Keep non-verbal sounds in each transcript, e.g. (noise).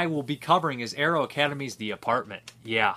I will be covering is Arrow Academy's The Apartment. Yeah,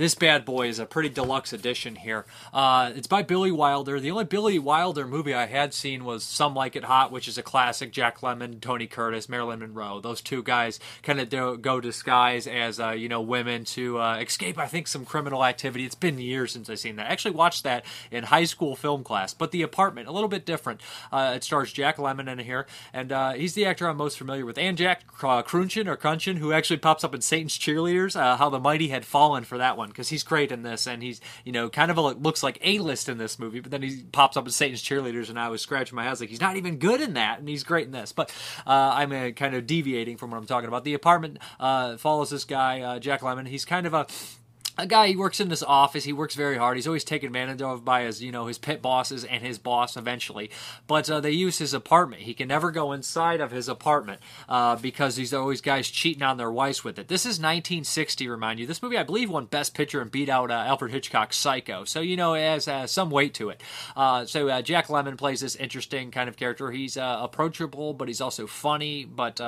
this bad boy is a pretty deluxe edition here. Uh, it's by Billy Wilder. The only Billy Wilder movie I had seen was Some Like It Hot, which is a classic. Jack Lemmon, Tony Curtis, Marilyn Monroe. Those two guys kind of go disguise as uh, you know women to uh, escape, I think, some criminal activity. It's been years since I've seen that. I actually watched that in high school film class. But The Apartment, a little bit different. Uh, it stars Jack Lemmon in here, and uh, he's the actor I'm most familiar with. And Jack uh, Krunchin or Crunchin, who actually pops up in Satan's Cheerleaders. How the Mighty Had Fallen for that one because he's great in this, and he's you know kind of a, looks like a list in this movie, but then he pops up as Satan's cheerleaders, and I was scratching my head like he's not even good in that, and he's great in this. But uh, I'm uh, kind of deviating from what I'm talking about. The apartment uh, follows this guy uh, Jack Lemmon. He's kind of a a guy he works in this office he works very hard he's always taken advantage of by his you know his pit bosses and his boss eventually but uh, they use his apartment he can never go inside of his apartment uh, because these always guys cheating on their wives with it. This is 1960 remind you this movie i believe won best picture and beat out uh, alfred hitchcock's psycho so you know it has uh, some weight to it. Uh, so uh, jack lemmon plays this interesting kind of character he's approachable but he's also funny but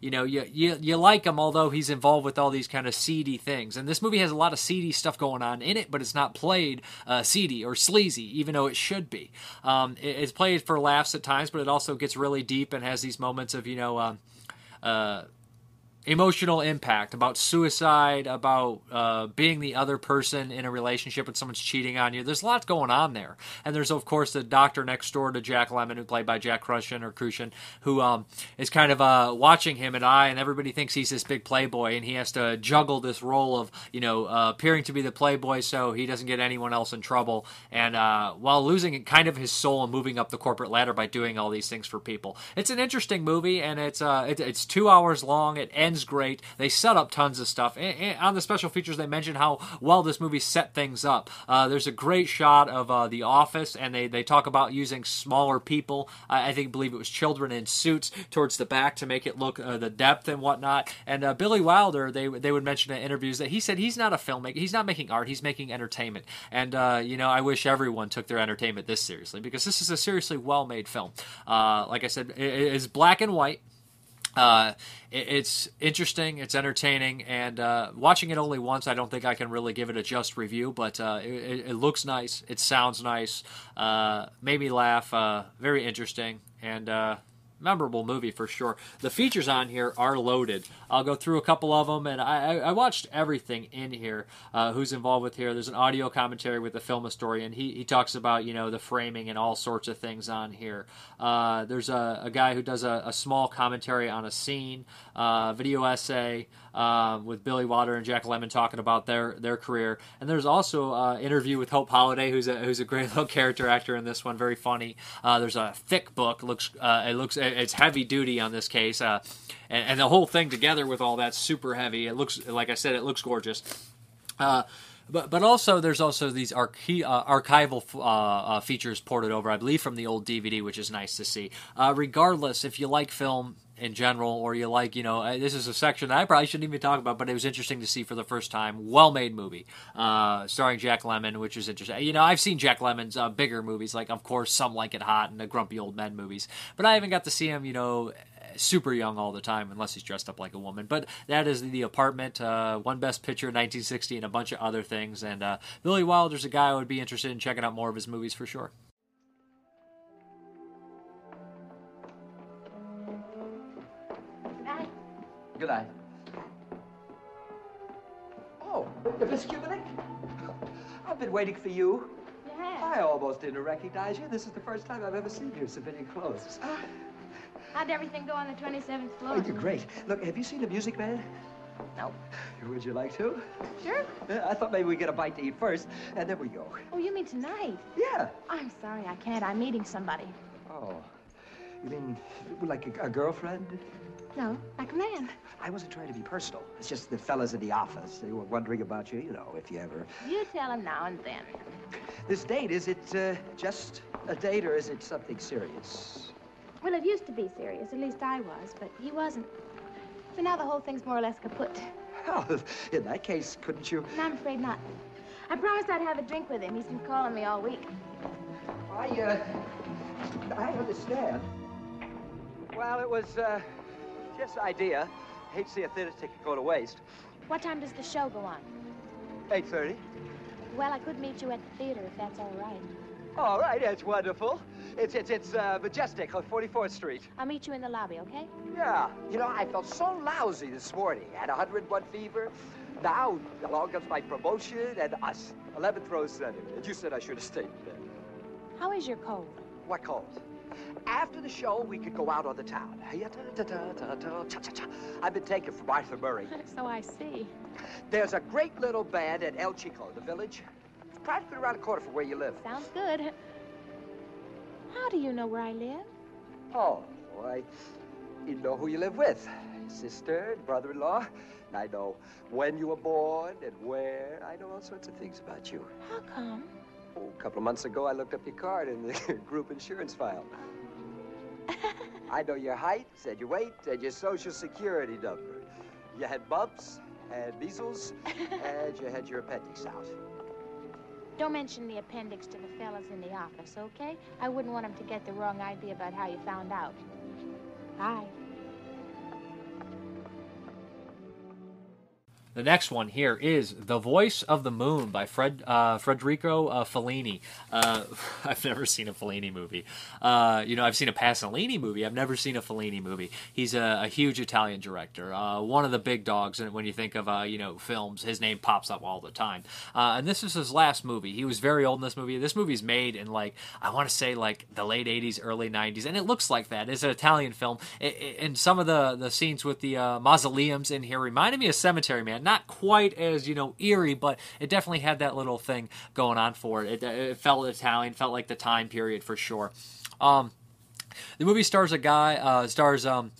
you know you, you, you like him although he's involved with all these kind of seedy things and this movie has a lot of seedy stuff going on in it, but it's not played uh, seedy or sleazy, even though it should be. Um, it, it's played for laughs at times, but it also gets really deep and has these moments of, you know, um, uh, emotional impact about suicide, about uh, being the other person in a relationship when someone's cheating on you. There's a lot going on there. And there's, of course, the doctor next door to Jack Lemmon, who played by Jack Kruschen or Crucian, who um, is kind of uh, watching him and I, and everybody thinks he's this big playboy, and he has to juggle this role of, you know, uh, appearing to be the playboy so he doesn't get anyone else in trouble, and uh, while losing kind of his soul and moving up the corporate ladder by doing all these things for people. It's an interesting movie, and it's uh, it, it's two hours long. It ends ends great. They set up tons of stuff. And, and on the special features, they mention how well this movie set things up. Uh, there's a great shot of uh, the office, and they, they talk about using smaller people. I, I think believe it was children in suits towards the back to make it look uh, the depth and whatnot. And uh, Billy Wilder, they they would mention in interviews that he said he's not a filmmaker. He's not making art. He's making entertainment. And uh, you know, I wish everyone took their entertainment this seriously because this is a seriously well made film. Uh, like I said, it is black and white. Uh, it, it's interesting, it's entertaining, and uh, watching it only once, I don't think I can really give it a just review. But uh, it, it, looks nice, it sounds nice, uh, made me laugh, uh, very interesting, and uh, memorable movie for sure. The features on here are loaded. I'll go through a couple of them, and I, I watched everything in here. Uh, who's involved with here? There's an audio commentary with the film historian. He he talks about you know the framing and all sorts of things on here. Uh, there's a, a, guy who does a, a, small commentary on a scene, uh, video essay um, with Billy Wilder and Jack Lemmon talking about their their career. And there's also an interview with Hope Holiday, who's a who's a great (laughs) little character actor in this one, very funny. Uh, there's a thick book. looks uh, it looks it's heavy duty on this case, uh, and, and, the whole thing together with all that super heavy. It looks like I said, it looks gorgeous. Uh, but but also there's also these archi- uh, archival uh, uh, features ported over, I believe, from the old DVD, which is nice to see. Uh, regardless, if you like film in general, or you like, you know, uh, this is a section that I probably shouldn't even talk about, but it was interesting to see for the first time. Well made movie, uh, starring Jack Lemmon, which is interesting. You know, I've seen Jack Lemmon's bigger movies, like of course Some Like It Hot and the Grumpy Old Men movies, but I haven't got to see him, you know super young all the time, unless he's dressed up like a woman. But that is the apartment, uh, one best picture in 1960, and a bunch of other things. And uh, Billy Wilder's a guy I would be interested in checking out more of his movies for sure. Good night. Oh, Miss Kubelik. I've been waiting for you. Yeah. I almost didn't recognize you. This is the first time I've ever seen you many close. How'd everything go on the 27th floor? Oh, you're great. Look, have you seen a music man? No. Would you like to? Sure. Uh, I thought maybe we'd get a bite to eat first, and then we go. Oh, you mean tonight? Yeah. I'm sorry, I can't. I'm meeting somebody. Oh. You mean like a, a girlfriend? No, like a man. I wasn't trying to be personal. It's just the fellas in the office. They were wondering about you, you know, if you ever... You tell them now and then. This date, is it uh, just a date or is it something serious? Well, it used to be serious. At least I was, but he wasn't. So now the whole thing's more or less kaput. Well, (laughs) in that case, couldn't you... No, I'm afraid not. I promised I'd have a drink with him. He's been calling me all week. I, uh... I understand. Well, it was, uh, just idea. hate to see a theater ticket go to waste. What time does the show go on? 8.30. Well, I could meet you at the theater if that's all right. All right, that's wonderful. It's, it's, it's uh, Majestic on 44th Street. I'll meet you in the lobby, okay? Yeah. You know, I felt so lousy this morning. Had a 101 fever. Now, along comes my promotion and us. 11th row center. And you said I should have stayed there. How is your cold? What cold? After the show, we could go out on the town. I've been taken from Arthur Murray. (laughs) so I see. There's a great little band at El Chico, the village. It's practically around the corner from where you live. Sounds good. How do you know where I live? Oh, boy. You know who you live with. Sister, brother-in-law. I know when you were born and where. I know all sorts of things about you. How come? A couple of months ago, I looked up your card in the (laughs) group insurance file. (laughs) I know your height, said your weight, and your social security number. You had bumps, had measles, (laughs) and you had your appendix out. Don't mention the appendix to the fellas in the office, okay? I wouldn't want them to get the wrong idea about how you found out. Bye. The next one here is The Voice of the Moon by Fred uh, Federico uh, Fellini. Uh, (laughs) I've never seen a Fellini movie. Uh, you know, I've seen a Pasolini movie. I've never seen a Fellini movie. He's a, a huge Italian director, uh, one of the big dogs. And when you think of uh, you know films, his name pops up all the time. and this is his last movie. He was very old in this movie. This movie's made in like I want to say like the late '80s, early '90s, and it looks like that. It's an Italian film. It, it, and some of the the scenes with the mausoleums in here reminded me of Cemetery Man not quite as you know eerie, but it definitely had that little thing going on for it. It, it felt Italian, felt like the time period for sure. Um, the movie stars a guy, uh, stars um,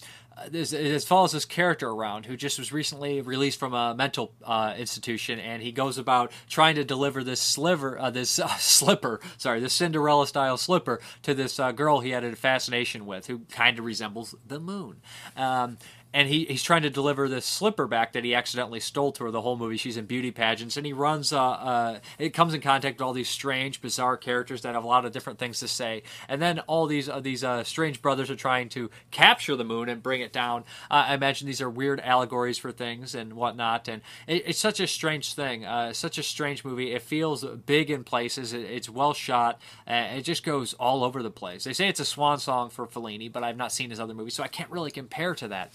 this, it follows this character around who just was recently released from a mental uh, institution, and he goes about trying to deliver this sliver, uh, this uh, (laughs) slipper, sorry, this Cinderella style slipper to this uh, girl he had a fascination with, who kind of resembles the moon. Um, and he, he's trying to deliver this slipper back that he accidentally stole to her the whole movie. She's in beauty pageants, and he runs. Uh, uh, it comes in contact with all these strange, bizarre characters that have a lot of different things to say, and then all these uh, these uh, strange brothers are trying to capture the moon and bring it down. I imagine these are weird allegories for things and whatnot, and it, it's such a strange thing, uh, such a strange movie. It feels big in places. It, it's well shot. it just goes all over the place. They say it's a swan song for Fellini, but I've not seen his other movies, so I can't really compare to that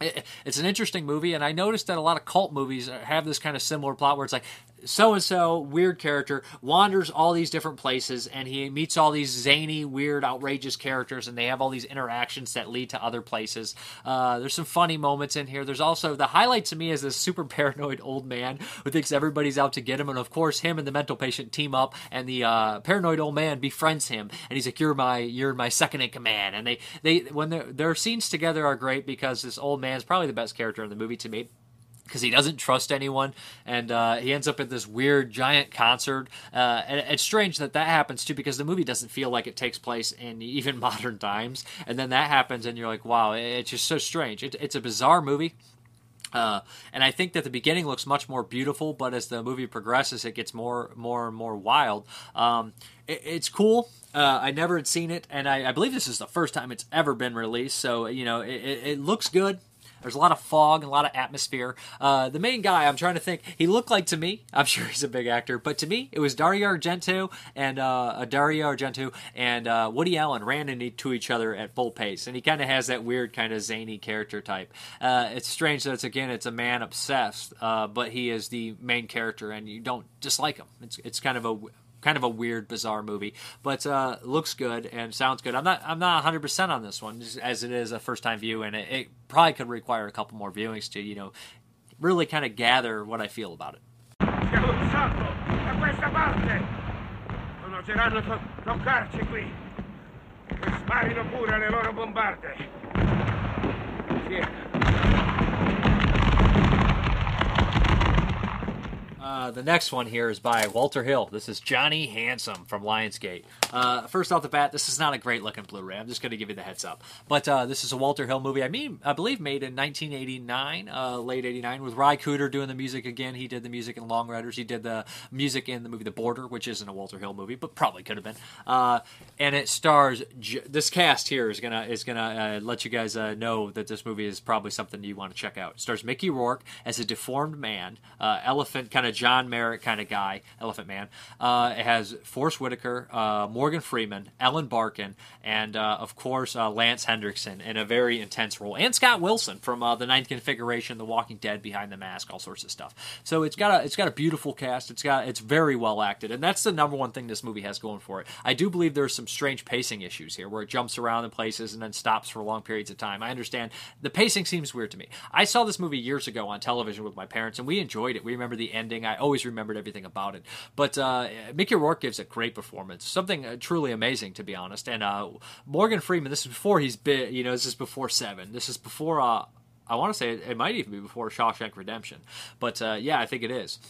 it's an interesting movie, and I noticed that a lot of cult movies have this kind of similar plot where it's like so and so weird character wanders all these different places and he meets all these zany weird outrageous characters and they have all these interactions that lead to other places. Uh, there's some funny moments in here. There's also the highlight to me is this super (laughs) paranoid old man who thinks everybody's out to get him and of course him and the mental patient team up and the uh, paranoid old man befriends him and he's like you're my you're my second in command. And they they when their scenes together are great because this old man is probably the best character in the movie to me because he doesn't trust anyone, and uh, he ends up at this weird giant concert. Uh, and it's strange that that happens too, because the movie doesn't feel like it takes place in (laughs) even modern times. And then that happens, and you're like, wow, it's just so strange. It, it's a bizarre movie. Uh, and I think that the beginning looks much more beautiful, but as the movie progresses, it gets more, more and more wild. Um, it, it's cool. Uh, I never had seen it, and I, I, believe this is the first time it's ever been released. So you know, it, it looks good. There's a lot of fog and a lot of atmosphere. Uh, the main guy, I'm trying to think, he looked like to me, (laughs) I'm sure he's a big actor, but to me, it was Dario Argento and uh, Dario Argento and uh, Woody Allen ran into each other at full pace, and he kind of has that weird kind of zany character type. Uh, it's strange that it's again, it's a man obsessed, uh, but he is the main character, and you don't dislike him. It's it's kind of a kind of a weird, bizarre movie, but uh, looks good and sounds good. I'm not I'm not 100 percent on this one, as it is a first time view, and it, it, probably could require a couple more viewings to you know really kind of gather what I feel about it. Uh, the next one here is by Walter Hill. This is Johnny Handsome from Lionsgate. Uh, first off the bat, this is not a great looking Blu-ray. I'm just going to give you the heads up. But uh, this is a Walter Hill movie. I mean, I believe made in 1989, uh, late '89, with Ry Cooder doing the music again. He did the music in Long Riders. He did the music in the movie The Border, which isn't a Walter Hill movie, but probably could have been. Uh, and it stars J- this cast here is gonna is gonna uh, let you guys know that this movie is probably something you want to check out. It stars Mickey Rourke as a deformed man, elephant kind of John Merrick kind of guy, Elephant Man. Uh, it has Forest Whitaker, uh, Morgan Freeman, Ellen Barkin, and uh, of course uh, Lance Hendrickson in a very intense role, and Scott Wilson from uh, the Ninth Configuration, The Walking Dead, Behind the Mask, all sorts of stuff. So it's got a it's got a beautiful cast. It's got it's very well acted, and that's the number one thing this movie has going for it. I do believe there's some strange pacing issues here, where it jumps around in places and then stops for long periods of time. I understand the pacing seems weird to me. I saw this movie years ago on television with my parents, and we enjoyed it. We remember the ending. I always remembered everything about it. But uh, Mickey Rourke gives a great performance, something uh, truly amazing, to be honest. And uh, Morgan Freeman, this is before he's been, you know, this is before Seven. This is before. Uh, I want to say it, it, might even be before Shawshank Redemption, but uh, yeah, I think it is.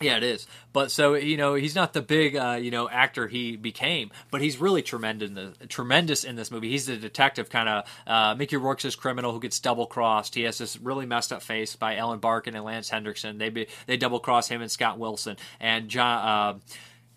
Yeah, it is. But so you know, he's not the big uh, you know actor he became, but he's really tremendous in the tremendous in this movie. He's the detective kind of uh, Mickey Rourke's this criminal who gets double crossed. He has this really messed up face by Ellen Barkin and Lance Hendrickson. They be, they double cross him and Scott Wilson and John. Uh,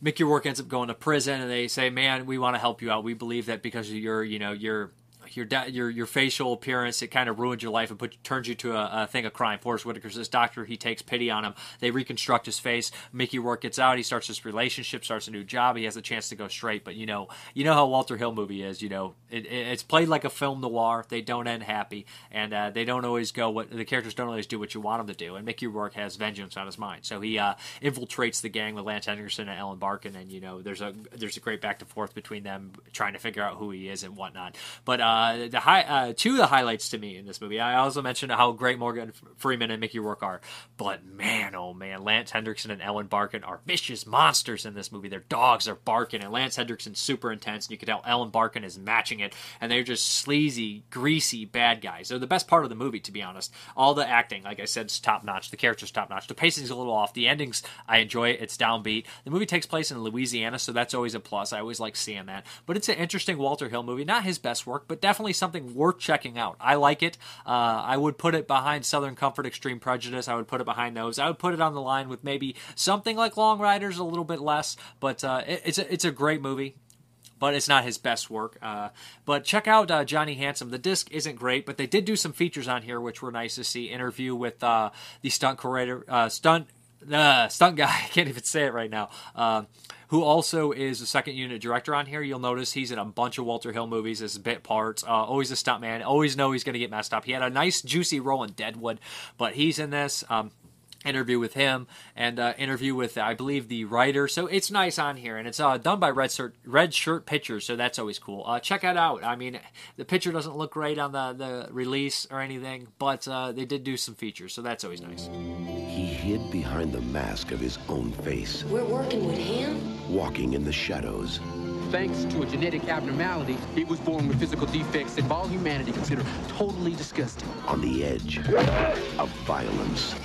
Mickey Rourke ends up going to prison, and they say, "Man, we want to help you out. We believe that because of your, you know, your your your your facial appearance it kind of ruins your life and put, turns you to a, a, thing of crime. Forest Whitaker's this doctor. He takes pity on him. They reconstruct his face. Mickey Rourke gets out. He starts this relationship, starts a new job. He has a chance to go straight. But you know, you know how Walter Hill movie is. You know, it, it, it's played like a film noir. They don't end happy, and uh, they don't always go what the characters don't always do what you want them to do. And Mickey Rourke has vengeance on his mind, so he uh, infiltrates the gang with Lance Henderson and Ellen Barkin. And you know, there's a there's a great back and forth between them trying to figure out who he is and whatnot. But uh, the high uh, two of the highlights to me in this movie. I also mentioned how great Morgan Freeman and Mickey Rourke are, but man, oh man, Lance Hendrickson and Ellen Barkin are vicious monsters in this movie. Their dogs are barking, and Lance Hendrickson's super intense, and you can tell Ellen Barkin is matching it, and they're just sleazy, greasy bad guys. They're the best part of the movie, to be honest. All the acting, like I said, is top notch. The characters top notch. The pacing's a little off. The endings, I enjoy it. It's downbeat. The movie takes place in Louisiana, so that's always a plus. I always like seeing that. But it's an interesting Walter Hill movie. Not his best work, but definitely something worth checking out. I like it. Uh, I would put it behind Southern Comfort, Extreme Prejudice. I would put it behind those. I would put it on the line with maybe something like Long Riders, a little bit less. But uh, it, it's a, it's a great movie but it's not his best work. Uh, but check out uh, Johnny Handsome. The disc isn't great, but they did do some features on here, which were nice to see. Interview with uh, the stunt curator, uh, stunt uh, stunt guy. (laughs) I can't even say it right now. Who also is a second unit director on here. You'll notice he's in a bunch of Walter Hill movies as bit parts. Uh, always a stuntman. Always know he's going to get messed up. He had a nice juicy role in Deadwood, but he's in this. Um, interview with him and uh, interview with I believe the writer. So it's nice on here, and it's uh, done by Red Shirt Red Shirt Pictures. So that's always cool. Uh, check it out. I mean, the picture doesn't look great on the the release or anything, but uh, they did do some features, so that's always nice. He hid behind the mask of his own face. We're working with him. Walking in the shadows. Thanks to a genetic abnormality, he was born with physical defects that all humanity consider totally disgusting. On the edge of violence.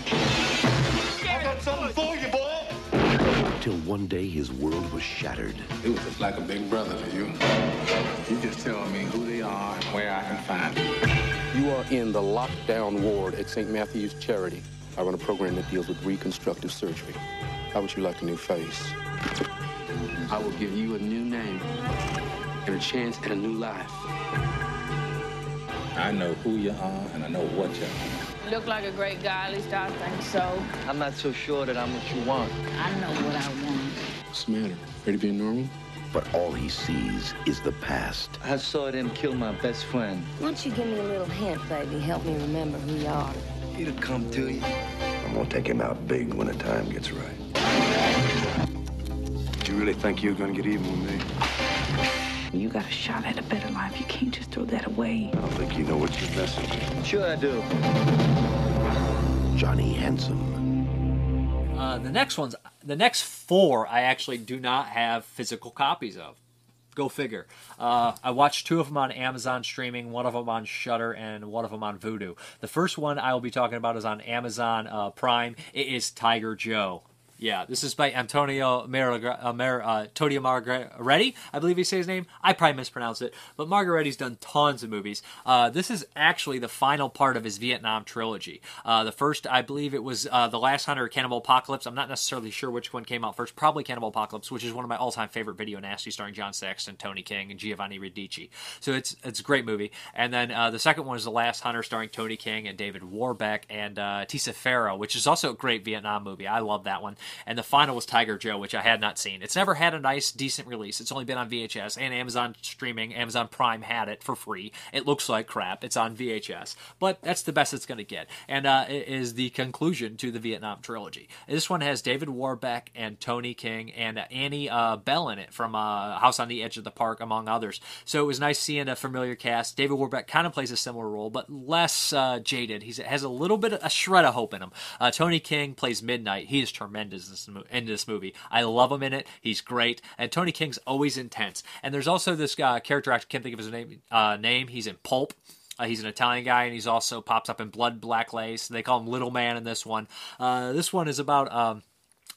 I got something for you, boy. Till one day his world was shattered. It was just like a big brother to you. You just tell me who they are and where I can find them. You are in the lockdown ward at St. Matthew's Charity. I run a program that deals with reconstructive surgery. How would you like a new face? I will give you a new name and a chance at a new life. I know who you are and I know what you are. You Look like a great guy, at least I think so. I'm not so sure that I'm what you want. I know what I want. What's the matter? Ready to be normal? But all he sees is the past. I saw them kill my best friend. Why don't you give me a little hint, baby? Help me remember who you are. It'll come to you. I'm gonna take him out big when the time gets right. Do you really think you're gonna get even with me? You got a shot at a better life. You can't just throw that away. I don't think you know what you're messing with. Sure I do. Johnny Handsome. Uh, the next ones, the next four, I actually do not have physical copies of. Go figure. Uh, I watched two of them on Amazon streaming, one of them on Shudder, and one of them on Vudu. The first one I will be talking about is on Amazon uh, Prime. It is Tiger Joe. Yeah, this is by Antonio Mar- uh, Mar- uh, Margheriti. I believe he says his name. I probably mispronounced it, but Margheriti's done tons of movies. Uh, this is actually the final part of his Vietnam trilogy. Uh, the first, I believe it was uh, The Last Hunter, Cannibal Apocalypse. I'm not necessarily sure which one came out first. Probably Cannibal Apocalypse, which is one of my all-time favorite video nasty, starring John Saxon, Tony King, and Giovanni Ribisi. So it's it's a great movie. And then the second one is The Last Hunter, starring Tony King and David Warbeck and Tisa Farrow, which is also a great Vietnam movie. I love that one. And the final was Tiger Joe, which I had not seen. It's never had a nice, decent release. It's only been on VHS and Amazon streaming. Amazon Prime had it for free. It looks like crap. It's on VHS, but that's the best it's going to get. And uh, it is the conclusion to the Vietnam trilogy. This one has David Warbeck and Tony King and Annie uh, Belle in it from uh, House on the Edge of the Park, among others. So it was nice seeing a familiar cast. David Warbeck kind of plays a similar role, but less uh, jaded. He has a little bit, a shred of hope in him. Uh, Tony King plays Midnight. He is tremendous in this movie. I love him in it. He's great, and Tony King's always intense. And there's also this uh, character I can't think of his name. Uh, name. He's in Pulp. Uh, he's an Italian guy, and he's also pops up in Blood Black Lace. They call him Little Man in this one. Uh, this one is about. Um,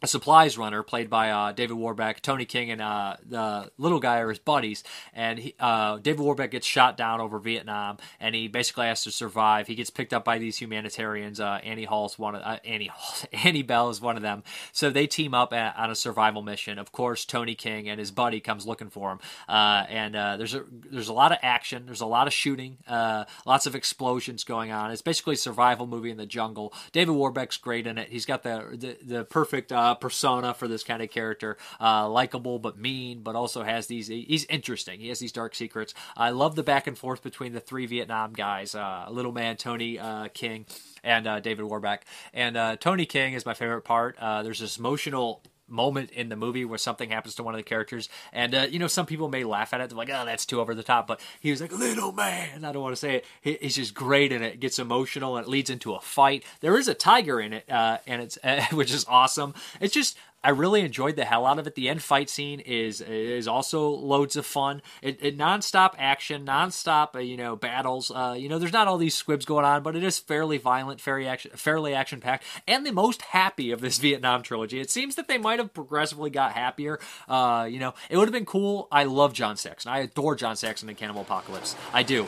a supplies runner played by uh, David Warbeck, Tony King, and uh, the little guy are his buddies. And he, uh, David Warbeck gets shot down over Vietnam, and he basically has to survive. He gets picked up by these humanitarians. Uh, Annie Hall's one of uh, Annie Hall, (laughs) Annie Belle is one of them. So they team up at, on a survival mission. Of course, Tony King and his buddy comes looking for him. Uh, and there's a there's a lot of action. There's a lot of shooting. lots of explosions going on. It's basically a survival movie in the jungle. David Warbeck's great in it. He's got the the, the perfect uh, persona for this kind of character. Uh, likable but mean, but also has these. He's interesting. He has these dark secrets. I love the back and forth between the three Vietnam guys: uh, Little Man, Tony uh, King, and uh, David Warbeck. And uh, Tony King is my favorite part. there's this emotional moment in the movie where something happens to one of the characters, and uh, you know some people may laugh at it. They're like, "Oh, that's too over the top," but he was like, "Little man." I don't want to say it. He, he's just great in it. it. Gets emotional and it leads into a fight. There is a tiger in it, uh, and it's uh, (laughs) which is awesome. It's just I really enjoyed the hell out of it. The end fight scene is is also loads of fun. It, it nonstop action, nonstop uh, you know battles. Uh, you know, there's not all these squibs going on, but it is fairly violent, fairly action, fairly action packed, and the most happy of this (laughs) Vietnam trilogy. It seems that they might have progressively got happier. Uh, you know, it would have been cool. I love John Saxon. I adore John Saxon in Cannibal Apocalypse. I do.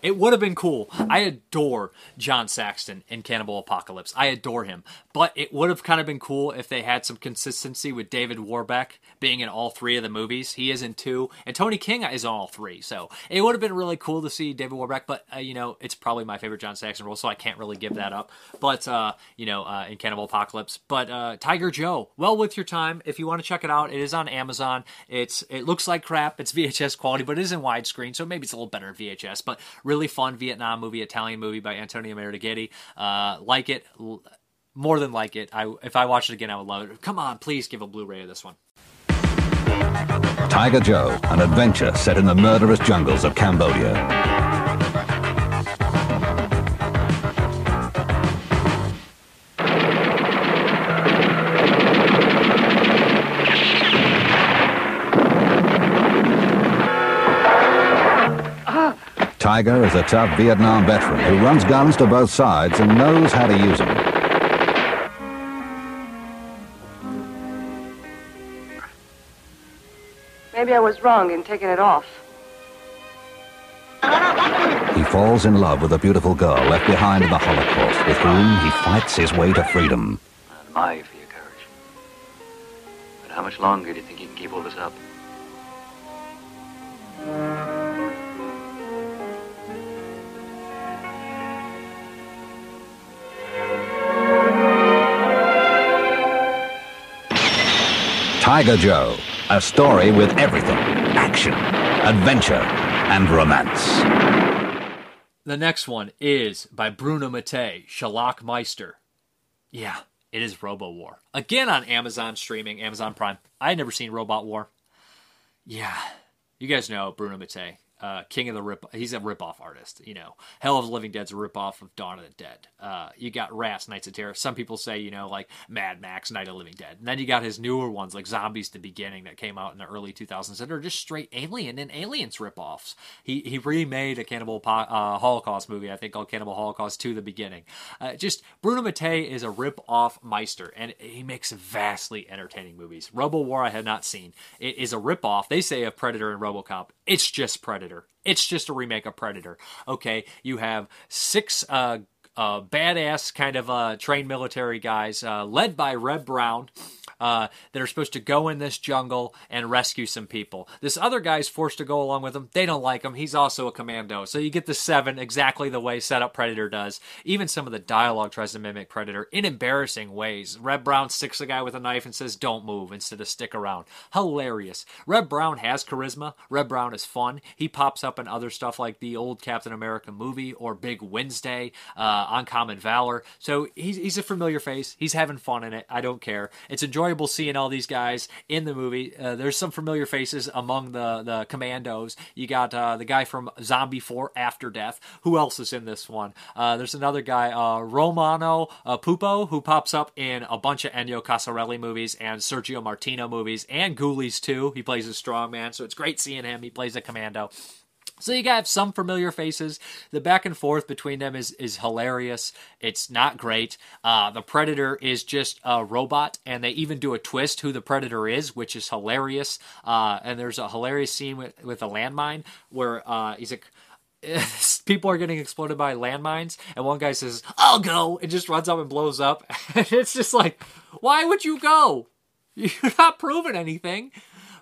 It would have been cool. I adore John Saxon in Cannibal Apocalypse. I adore him. But it would have kind of been cool if they had some consistency with David Warbeck being in all three of the movies. He is in two, and Tony King is all three. So it would have been really cool to see David Warbeck. But uh, you know, it's probably my favorite John Saxon role, so I can't really give that up. But uh, you know, uh, in Cannibal Apocalypse. But uh, Tiger Joe, well worth your time if you want to check it out. It is on Amazon. It's it looks like crap. It's (laughs) VHS quality, but it is in widescreen, so maybe it's a little better VHS. But really fun Vietnam movie, Italian movie by Antonio Margheriti. Uh, like it, more than like it. I if I watch it again, I would love it. Come on, please give a Blu-ray of this one. Tiger Joe, an adventure set in the murderous jungles of Cambodia. Tiger is a tough Vietnam veteran who runs guns to both sides and knows how to use them. Maybe I was wrong in taking it off. He falls in love with a beautiful girl left behind in the Holocaust with whom he fights his way to freedom. I admire you for your courage. But how much longer do you think you can keep all this up? Tiger Joe, a story with everything action, adventure, and romance. The next one is by Bruno Mattei, Shalak Meister. Yeah, it is Robo War. Again on Amazon streaming, Amazon Prime. I had never seen Robot War. Yeah, you guys know Bruno Mattei. Uh, king of the rip. He's a rip-off artist. You know, Hell of the Living Dead's a rip-off of Dawn of the Dead. Uh, you got Rats, Nights of Terror. Some people say you know like Mad Max, Night of the Living Dead. And then you got his newer ones like Zombies: The Beginning that came out in the early 2000s that are just straight Alien and Aliens rip-offs. He he remade a Cannibal po- uh, Holocaust movie I think called Cannibal Holocaust to the beginning. Uh, just Bruno Mattei is a rip-off meister and he makes vastly entertaining movies. Robo War I had not seen. It is a rip-off. They say of Predator and RoboCop. It's just Predator. It's just a remake of Predator. Okay, you have six uh, uh, badass kind of uh, trained military guys uh, led by Reb Brown. Uh, that are supposed to go in this jungle and rescue some people. This other guy's forced to go along with them. They don't like him. He's also a commando. So you get the seven exactly the way Set Up Predator does. Even some of the dialogue tries to mimic Predator in embarrassing ways. Reb Brown sticks a guy with a knife and says, Don't move instead of stick around. Hilarious. Reb Brown has charisma. Reb Brown is fun. He pops up in other stuff like the old Captain America movie or Big Wednesday, uh, Uncommon Valor. So he's, he's a familiar face. He's having fun in it. I don't care. It's enjoyable seeing all these guys in the movie. Uh, there's some familiar faces among the, the commandos. You got uh, the guy from Zombie 4 After Death. Who else is in this one? Uh, there's another guy, uh, Romano uh, Puppo, who pops up in a bunch of Ennio Casarelli movies and Sergio Martino movies and Ghoulies too. He plays a strong man, so it's great seeing him. He plays a commando. So you got some familiar faces. The back and forth between them is is hilarious. It's not great. Uh, the Predator is just a robot, and they even do a twist who the Predator is, which is hilarious. Uh, and there's a hilarious scene with with a landmine where uh, he's like. (laughs) People are getting exploded by landmines, and one guy says, "I'll go," and just runs up and blows up. (laughs) And it's just like, why would you go? (laughs) You're not proving anything.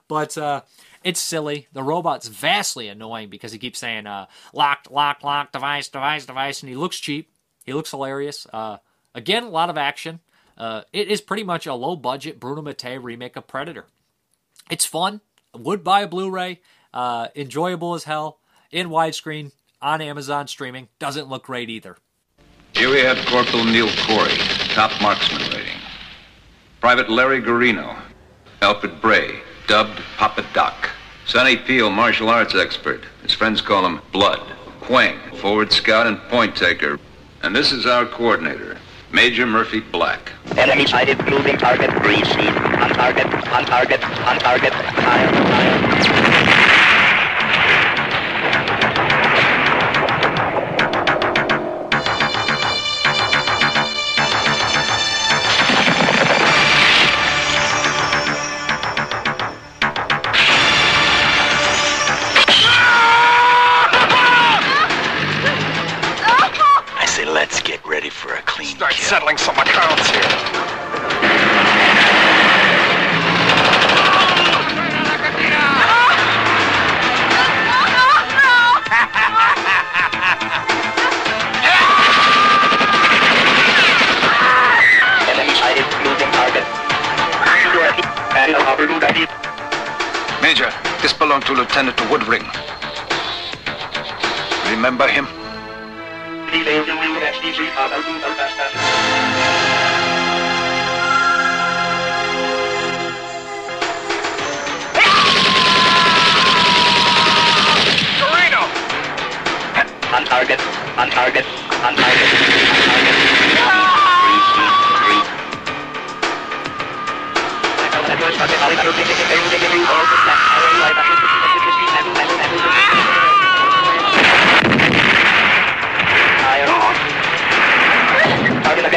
But uh, it's silly. The robot's vastly annoying because he keeps saying uh, locked, locked, locked, device, device, device, and he looks cheap. He looks hilarious. Uh, again, a lot of action. Uh, it is pretty much a low budget Bruno Mattei remake of Predator. It's fun. Would buy a Blu ray. Uh, enjoyable as hell. In widescreen. On Amazon streaming. Doesn't look great either. Here we have Corporal Neil Corey, top marksman rating. Private Larry Garino, Alfred Bray, dubbed Papa Doc. Sonny Peel, martial arts expert. His friends call him Blood. Quang, forward scout and point taker. And this is our coordinator, Major Murphy Black. Enemy sighted, moving target, receive, on target, on target, on target, fire, fire. Settling some accounts here. Major, this belonged to Lieutenant Woodring. Remember him? On target, on target, on target, on target. Receive, three. Keep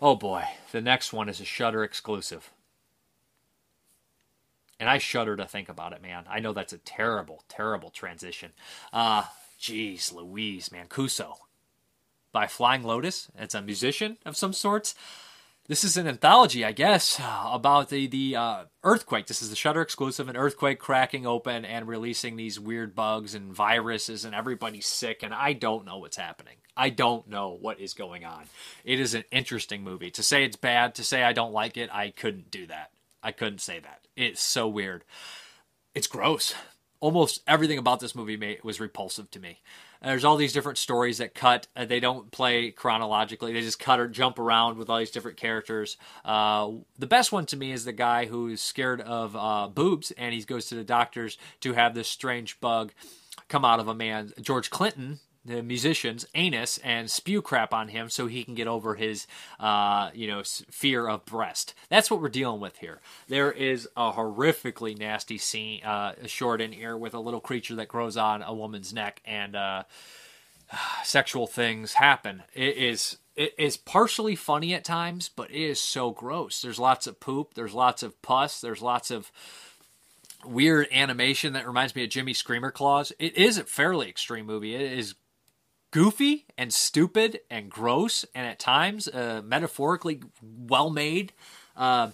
Oh boy, the next one is a Shudder exclusive. And I shudder to think about it, man. I know that's a terrible, terrible transition. Uh, jeez Louise, man. Kuso by Flying Lotus. It's a musician of some sorts. This is an anthology, I guess, about the the uh, earthquake. This is the Shudder exclusive, an earthquake cracking open and releasing these weird bugs and viruses, and everybody's sick. And I don't know what's happening. I don't know what is going on. It is an interesting movie. To say it's bad, to say I don't like it, I couldn't do that. I couldn't say that. It's so weird. It's gross. Almost everything about this movie was repulsive to me. There's all these different stories that cut. Uh, they don't play chronologically. They just cut or jump around with all these different characters. Uh, the best one to me is the guy who's scared of uh, boobs, and he goes to the doctors to have this strange bug come out of a man. George Clinton the musician's anus and spew crap on him so he can get over his, uh, you know, fear of breast. That's what we're dealing with here. There is a horrifically nasty scene, uh, short in here with a little creature that grows on a woman's neck and uh, (sighs) sexual things happen. It is. It is partially funny at times, but it is so gross. There's lots of poop. There's lots of pus. There's lots of weird animation that reminds me of Jimmy Screamerclauz. It is a fairly extreme movie. It is goofy and stupid and gross and at times uh, metaphorically well made. Uh,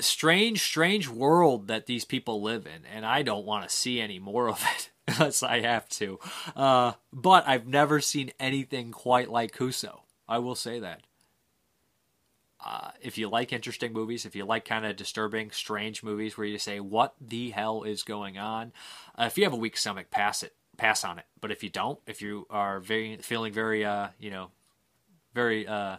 strange, strange world that these people live in, and I don't want to see any more of it (laughs) unless I have to. Uh, but I've never seen anything quite like Kuso. I will say that. Uh, if you like interesting movies, if you like kind of disturbing, strange movies where you say, "What the hell is going on?" Uh, if you have a weak stomach, pass it pass on it. But if you don't, if you are very feeling very, uh, you know, very, uh,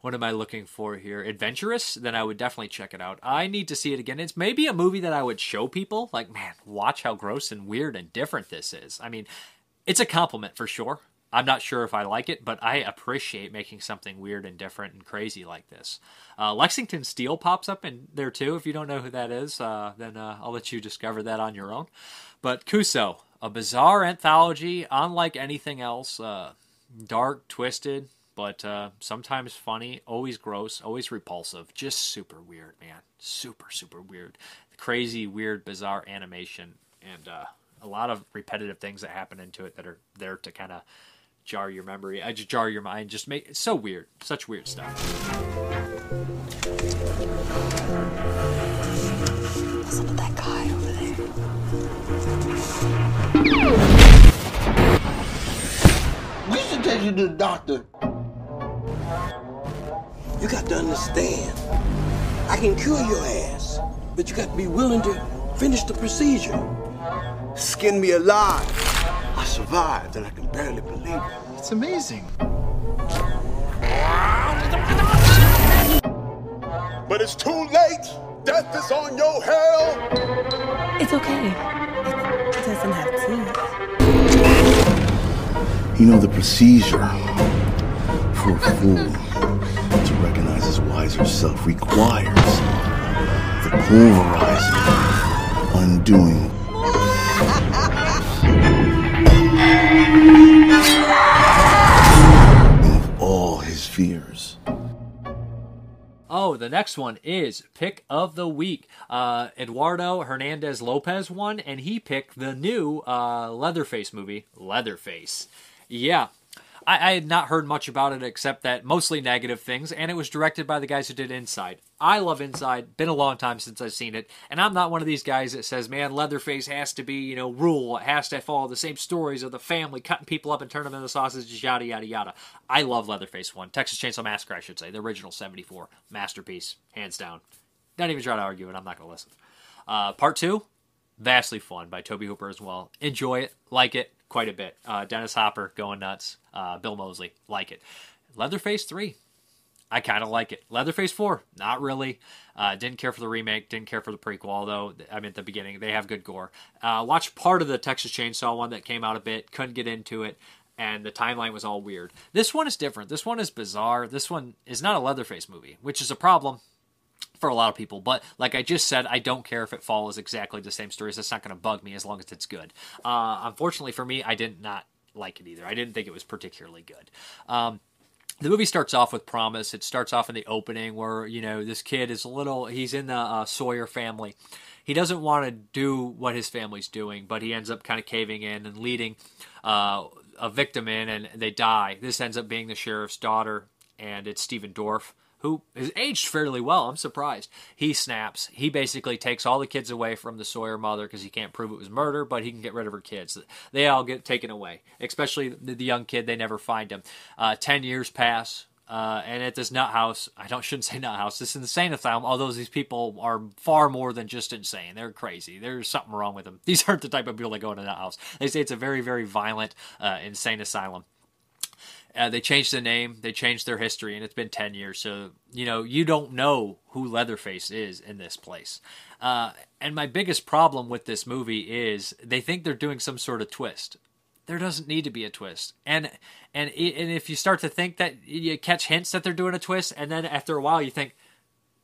what am I looking for here? Adventurous, then I would definitely check it out. I need to see it again. It's maybe a movie that I would show people. Like, man, watch how gross and weird and different this is. I mean, it's a compliment for sure. I'm not sure if I like it, but I appreciate making something weird and different and crazy like this. Uh, Lexington Steele pops up in there too. If you don't know who that is, uh, then uh, I'll let you discover that on your own. But Kuso, a bizarre anthology, unlike anything else. Uh, dark, twisted, but uh, sometimes funny, always gross, always repulsive. Just super weird, man. Super, super weird. Crazy, weird, bizarre animation, and uh, a lot of repetitive things that happen into it that are there to kind of jar your memory, I uh, just jar your mind. Just make it's so weird, such weird stuff. Listen to that guy over We should take you to the doctor. You got to understand, I can cure your ass, but you got to be willing to finish the procedure. Skin me alive. I survived, and I can barely believe it. It's amazing. But it's too late. Death is on your hell. It's okay. You know the procedure for a fool to recognize his wiser self requires the pulverizing, undoing. of all his fears. Oh, the next one is pick of the week. Uh, Eduardo Hernandez Lopez won, and he picked the new uh, Leatherface movie, Leatherface. Yeah, I, I, had not heard much about it except that mostly negative things, and it was directed by the guys who did Inside. I love Inside. Been a long time since I've seen it, and I'm not one of these guys that says, "Man, Leatherface has to be, you know, rule. It has to follow the same stories of the family cutting people up and turning them into sausages, yada yada yada." I love Leatherface one, Texas Chainsaw Massacre, I should say, the original '74 masterpiece, hands down. Don't even try to argue it. I'm not gonna listen. Uh, part two, vastly fun by Tobe Hooper as well. Enjoy it, like it quite a bit. Uh, Dennis Hopper going nuts. Uh, Bill Moseley like it. Leatherface three, I kind of like it. Leatherface four, not really. Uh, didn't care for the remake. Didn't care for the prequel. Although I mean, at the beginning they have good gore. Uh, watched part of the Texas Chainsaw one that came out a bit. Couldn't get into it. And the timeline was all weird. This one is different. This one is bizarre. This one is not a Leatherface movie, which is a problem for a lot of people. But like I just said, I don't care if it follows exactly the same stories. It's not going to bug me as long as it's good. Uh, unfortunately for me, I did not like it either. I didn't think it was particularly good. Um, the movie starts off with promise. It starts off in the opening where you know this kid is a little. He's in the uh, Sawyer family. He doesn't want to do what his family's doing, but he ends up kind of caving in and leading uh, a victim in, and they die. This ends up being the sheriff's daughter, and it's Stephen Dorff who has aged fairly well. I'm surprised. He snaps. He basically takes all the kids away from the Sawyer mother because he can't prove it was murder, but he can get rid of her kids. They all get taken away, especially the, the young kid. They never find him. Uh, Ten years pass. Uh, and at this nut house, I don't shouldn't say nut house. This insane asylum. Although these people are far more than just insane, they're crazy. There's something wrong with them. These aren't the type of people that go into nut house. They say it's a very, very violent, uh, insane asylum. Uh, they changed the name, they changed their history, and it's been 10 years. So, you know, you don't know who Leatherface is in this place. Uh, and my biggest problem with this movie is they think they're doing some sort of twist. There doesn't need to be a twist. And and and if you start to think that you catch hints that they're doing a twist, and then after a while you think,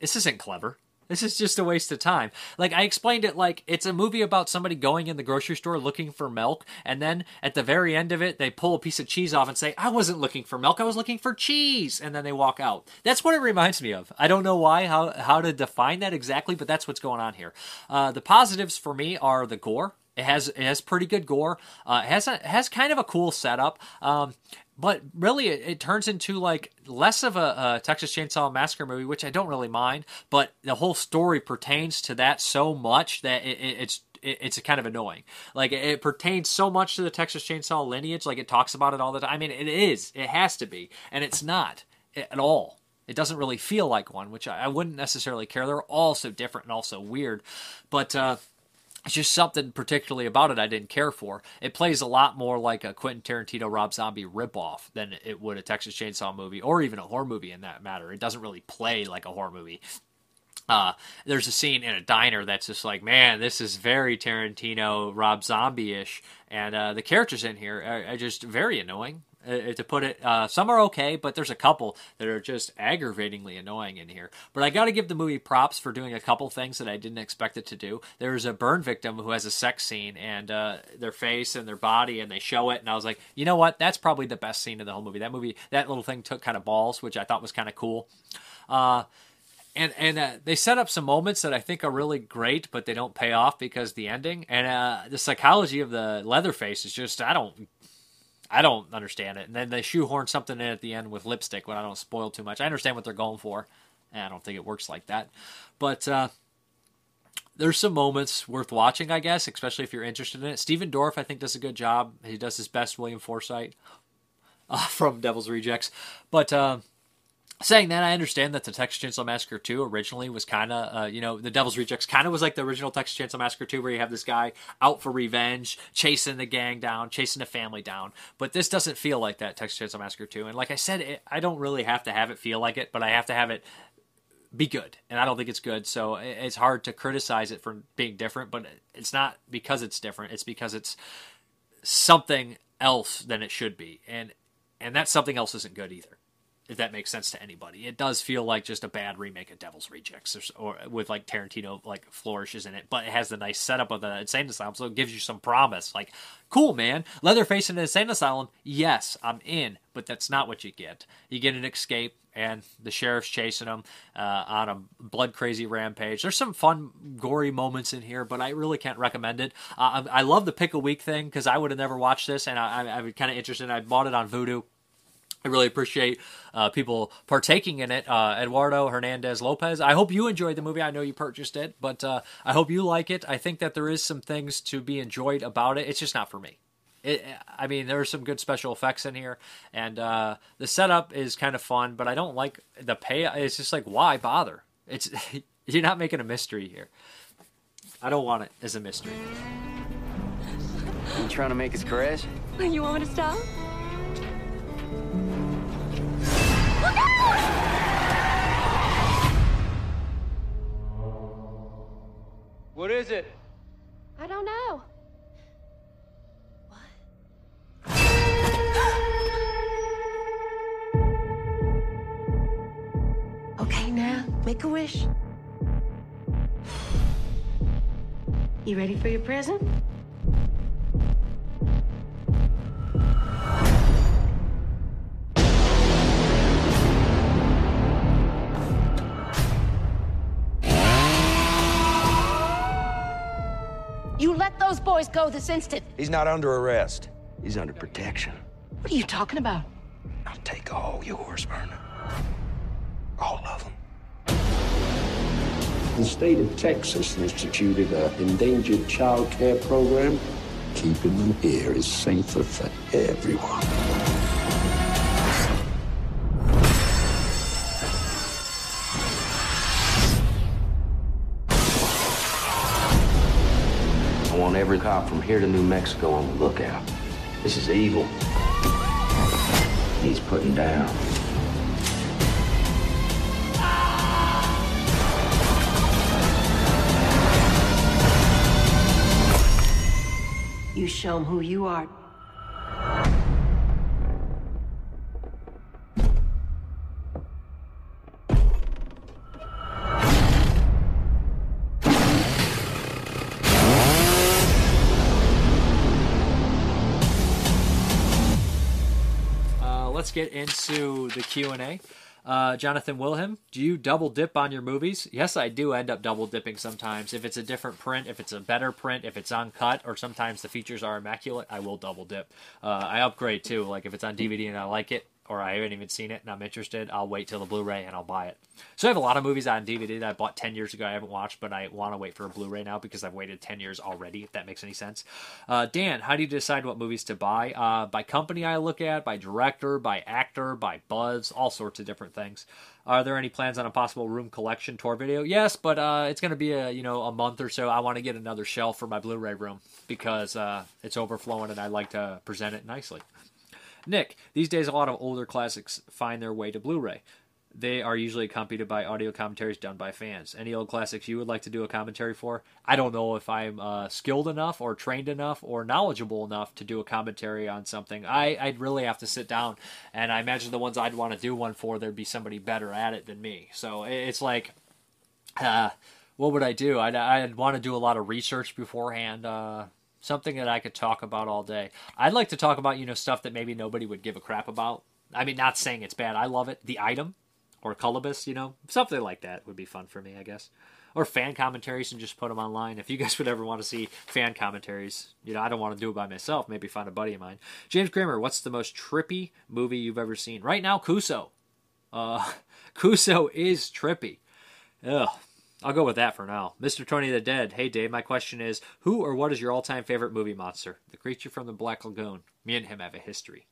this isn't clever. This is just a waste of time. Like I explained it like it's a movie about somebody going in the grocery store looking for milk and then at the very end of it they pull a piece of cheese off and say, "I wasn't looking for milk, I was looking for cheese." And then they walk out. That's what it reminds me of. I don't know why how how to define that exactly, but that's what's going on here. Uh, the positives for me are the gore. It has it has pretty good gore. Uh, it has a, it has kind of a cool setup. Um, but really it, it, turns into like less of a, a, Texas Chainsaw Massacre movie, which I don't really mind. But the whole story pertains to that so much that it, it, it's it's kind of annoying. Like it pertains so much to the Texas Chainsaw lineage. Like it talks about it all the time. I mean, it is. It has to be, and it's not at all. It doesn't really feel like one, which I, wouldn't necessarily care. They're all so different and also weird, but. uh it's just something particularly about it I didn't care for. It plays a lot more like a Quentin Tarantino Rob Zombie ripoff than it would a Texas Chainsaw movie or even a horror movie in that matter. It doesn't really play like a horror movie. Uh, there's a scene in a diner that's just like, man, this is very Tarantino, Rob Zombie ish, and uh, the characters in here are, are, just very annoying. Uh, to put it. Uh, some are okay, but there's a couple that are just aggravatingly annoying in here. But I got to give the movie props for doing a couple things that I didn't expect it to do. There's a burn victim who has a sex scene and uh, their face and their body, and they show it, and I was like, you know what? That's probably the best scene of the whole movie. That movie, that little thing took kind of balls, which I thought was kind of cool. Uh, and and uh, they set up some moments that I think are really great, but they don't pay off because the ending and uh, the psychology of the Leatherface is just I don't I don't understand it. And then they shoehorn something in at the end with lipstick when I don't spoil too much. I understand what they're going for. And I don't think it works like that. But uh, there's some moments worth watching, I guess, especially if you're interested in it. Stephen Dorff, I think, does a good job. He does his best William Forsythe uh, from Devil's Rejects. But uh, saying that, I understand that the Texas Chainsaw Massacre 2 originally was kind of, uh, you know, the Devil's Rejects kind of was like the original Texas Chainsaw Massacre 2, where you have this guy out for revenge, chasing the gang down, chasing the family down. But this doesn't feel like that Texas Chainsaw Massacre 2. And like I said, it, I don't really have to have it feel like it, but I have to have it be good. And I don't think it's good. So it's hard to criticize it for being different, but it's not because it's different. It's because it's something else than it should be. And and that something else isn't good either if that makes sense to anybody. It does feel like just a bad remake of Devil's Rejects, or, or, with like Tarantino like flourishes in it, but it has the nice setup of the insane asylum, so it gives you some promise. Like, cool, man, Leatherface in an insane asylum. Yes, I'm in, but that's not what you get. You get an escape, and the sheriff's chasing him uh, on a blood crazy rampage. There's some fun, gory moments in here, but I really can't recommend it. Uh, I, I, love the pick a week thing because I would have never watched this, and I, I, I was kind of interested. I bought it on Vudu I really appreciate uh, people partaking in it. Uh, Eduardo Hernandez Lopez. I hope you enjoyed the movie. I know you purchased it, but uh, I hope you like it. I think that there is some things to be enjoyed about it. It's just not for me. It, I mean, there are some good special effects in here, and uh, the setup is kind of fun. But I don't like the pay. It's just like, why bother? It's (laughs) you're not making a mystery here. I don't want it as a mystery. You trying to make us crash? You want me to stop? What is it? I don't know. What? okay, now, make a wish. You ready for your present? Boys go this instant. He's not under arrest. He's under protection. What are you talking about? I'll take all yours, Verna. All of them. The state of Texas instituted an endangered child care program. Keeping them here is safer for everyone. Every cop from here to New Mexico on the lookout. This is evil. He's putting down. You show them who you are. Get into the Q and A. Uh, Jonathan Wilhelm, do you double dip on your movies? Yes, I do end up double dipping sometimes. If it's a different print, if it's a better print, if it's uncut, or sometimes the features are immaculate, I will double dip. Uh, I upgrade too. Like if it's on DVD and I like it, or I haven't even seen it and I'm interested, I'll wait till the Blu-ray and I'll buy it. So I have a lot of movies on DVD that I bought 10 years ago I haven't watched, but I want to wait for a Blu-ray now because I've waited 10 years already, if that makes any sense. Uh, Dan, how do you decide what movies to buy? Uh, by company I look at, by director, by actor, by buzz, all sorts of different things. Are there any plans on a possible room collection tour video? Yes, but uh, it's going to be a you know a month or so. I want to get another shelf for my Blu-ray room because uh, it's overflowing and I like to present it nicely. Nick, these days a lot of older classics find their way to Blu ray. They are usually accompanied by audio commentaries done by fans. Any old classics you would like to do a commentary for? I don't know if I'm uh, skilled enough or trained enough or knowledgeable enough to do a commentary on something. I, I'd really have to sit down, and I imagine the ones I'd want to do one for, there'd be somebody better at it than me. So it's like, uh, what would I do? I'd, I'd want to do a lot of research beforehand. Uh, something that I could talk about all day. I'd like to talk about, you know, stuff that maybe nobody would give a crap about. I mean, not saying it's bad. I love it. The item or Cullibus, you know, something like that would be fun for me, I guess. Or fan commentaries and just put them online. If you guys (laughs) would ever want to see fan commentaries, you know, I don't want to do it by myself. Maybe find a buddy of mine. James Kramer, what's the most trippy movie you've ever seen? Right now, Kuso. Uh, (laughs) Kuso is trippy. Ugh, I'll go with that for now. Mr. Tony the Dead. Hey, Dave, my question is who or what is your all time favorite movie monster? The creature from the Black Lagoon. Me and him have a history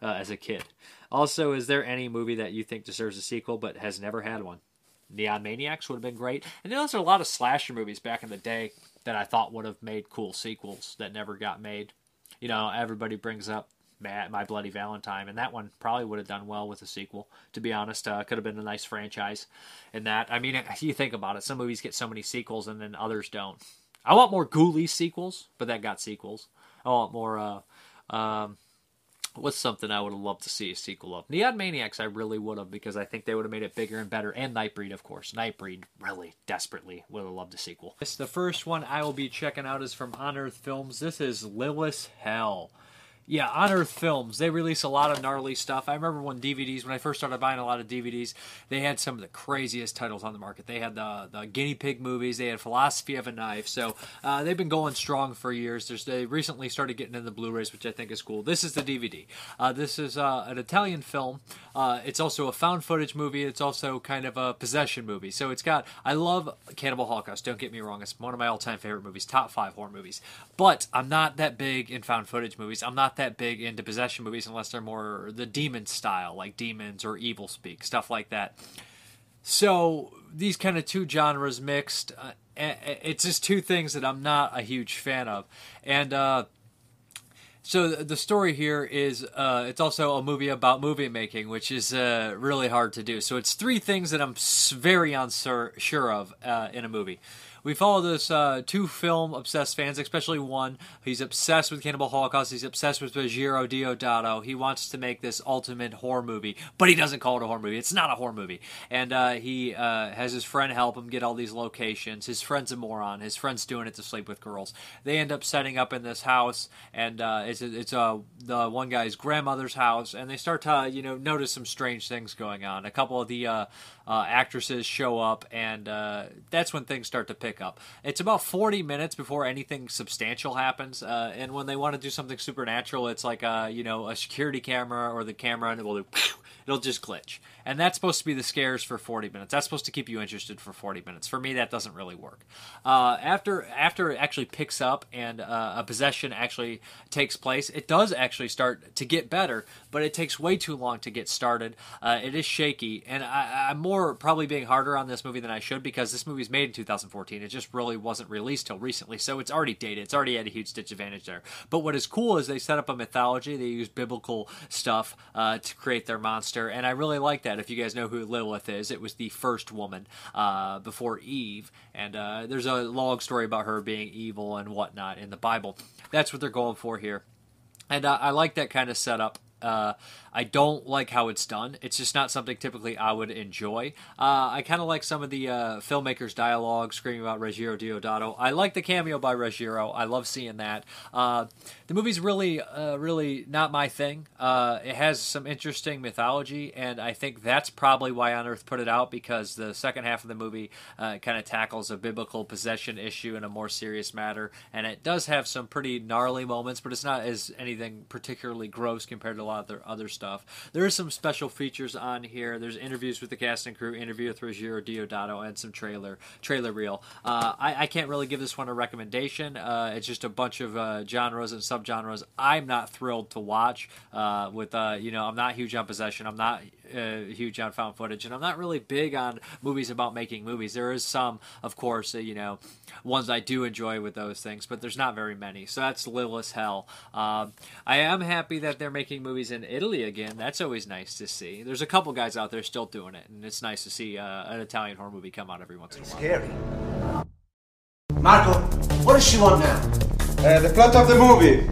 uh, as a kid. Also, is there any movie that you think deserves a sequel but has never had one? Neon Maniacs would have been great. And there's a lot of slasher movies back in the day that I thought would have made cool sequels that never got made. You know, everybody brings up My Bloody Valentine, and that one probably would have done well with a sequel. To be honest, uh, could have been a nice franchise. In that, I mean, you think about it, some movies get so many sequels and then others don't. I want more Ghoulies sequels, but that got sequels. I want more. Uh, um, what's something I would have loved to see a sequel of? Neon Maniacs, I really would have because I think they would have made it bigger and better. And Nightbreed, of course. Nightbreed, really desperately would have loved a sequel. This, the first one I will be checking out is from Unearthed Films. This is Lilith Hell. Yeah, Unearthed Films. They release a lot of gnarly stuff. I remember when DVDs, when I first started buying a lot of DVDs, they had some of the craziest titles on the market. They had the, the guinea pig movies, they had Philosophy of a Knife. So uh, they've been going strong for years. There's, they recently started getting in the Blu rays, which I think is cool. This is the DVD. Uh, this is uh, an Italian film. Uh, it's also a found footage movie. It's also kind of a possession movie. So it's got, I love Cannibal Holocaust. Don't get me wrong. It's one of my all time favorite movies, top five horror movies. But I'm not that big in found footage movies. I'm not that big into possession movies unless they're more the demon style, like Demons or Evil Speak, stuff like that. So these kind of two genres mixed, uh, it's just two things that I'm not a huge fan of, and uh, so the story here is uh, it's also a movie about movie making, which is uh, really hard to do. So it's three things that I'm very unsure of uh, in a movie. We follow this uh, two film obsessed fans, especially one. He's obsessed with Cannibal Holocaust. He's obsessed with Ruggero Deodato. He wants to make this ultimate horror movie, but he doesn't call it a horror movie. It's not a horror movie. And uh, he uh, has his friend help him get all these locations. His friend's a moron. His friend's doing it to sleep with girls. They end up setting up in this house, and uh, it's it's uh, the one guy's grandmother's house, and they start to you know notice some strange things going on. A couple of the uh, uh, actresses show up, and uh, that's when things start to pick up. It's about 40 minutes before anything substantial happens, uh, and when they want to do something supernatural, it's like a, you know a security camera or the camera, and it will do, (laughs) it'll just glitch. And that's supposed to be the scares for 40 minutes. That's supposed to keep you interested for 40 minutes. For me, that doesn't really work. Uh, after after it actually picks up and uh, a possession actually takes place, it does actually start to get better, but it takes way too long to get started. Uh, it is shaky, and I, I'm more probably being harder on this movie than I should because this movie was made in 2014. It just really wasn't released till recently, so it's already dated. It's already had a huge disadvantage there. But what is cool is they set up a mythology. They use biblical stuff uh, to create their monster, and I really like that. If you guys know who Lilith is, it was the first woman uh, before Eve, and uh, there's a long story about her being evil and whatnot in the Bible. That's what they're going for here. And uh, I like that kind of setup. Uh, I don't like how it's done. It's just not something typically I would enjoy. Uh, I kind of like some of the uh, filmmakers' dialogue screaming about Ruggero Deodato. I like the cameo by Ruggero. I love seeing that. Uh, the movie's really, uh, really not my thing. Uh, it has some interesting mythology, and I think that's probably why Unearthed put it out because the second half of the movie kind of tackles a biblical possession issue in a more serious matter, and it does have some pretty gnarly moments, but it's not as anything particularly gross compared to lot of their other stuff. There is some special features on here. There's interviews with the cast and crew, interview with Ruggero Deodato, and some trailer trailer reel. Uh, I, I can't really give this one a recommendation. Uh, it's just a bunch of uh, genres and subgenres I'm not thrilled to watch. Uh, with uh, you know, I'm not huge on possession. I'm not uh, huge on found footage, and I'm not really big on movies about making movies. There is some, of course, you know, ones I do enjoy with those things, but there's not very many. So that's Lilith Hell. Um, I am happy that they're making movies in Italy again. That's always nice to see. There's a couple guys out there still doing it, and it's nice to see uh, an Italian horror movie come out every once in a while. Scary. Marco, what does she want now? Uh, the plot of the movie.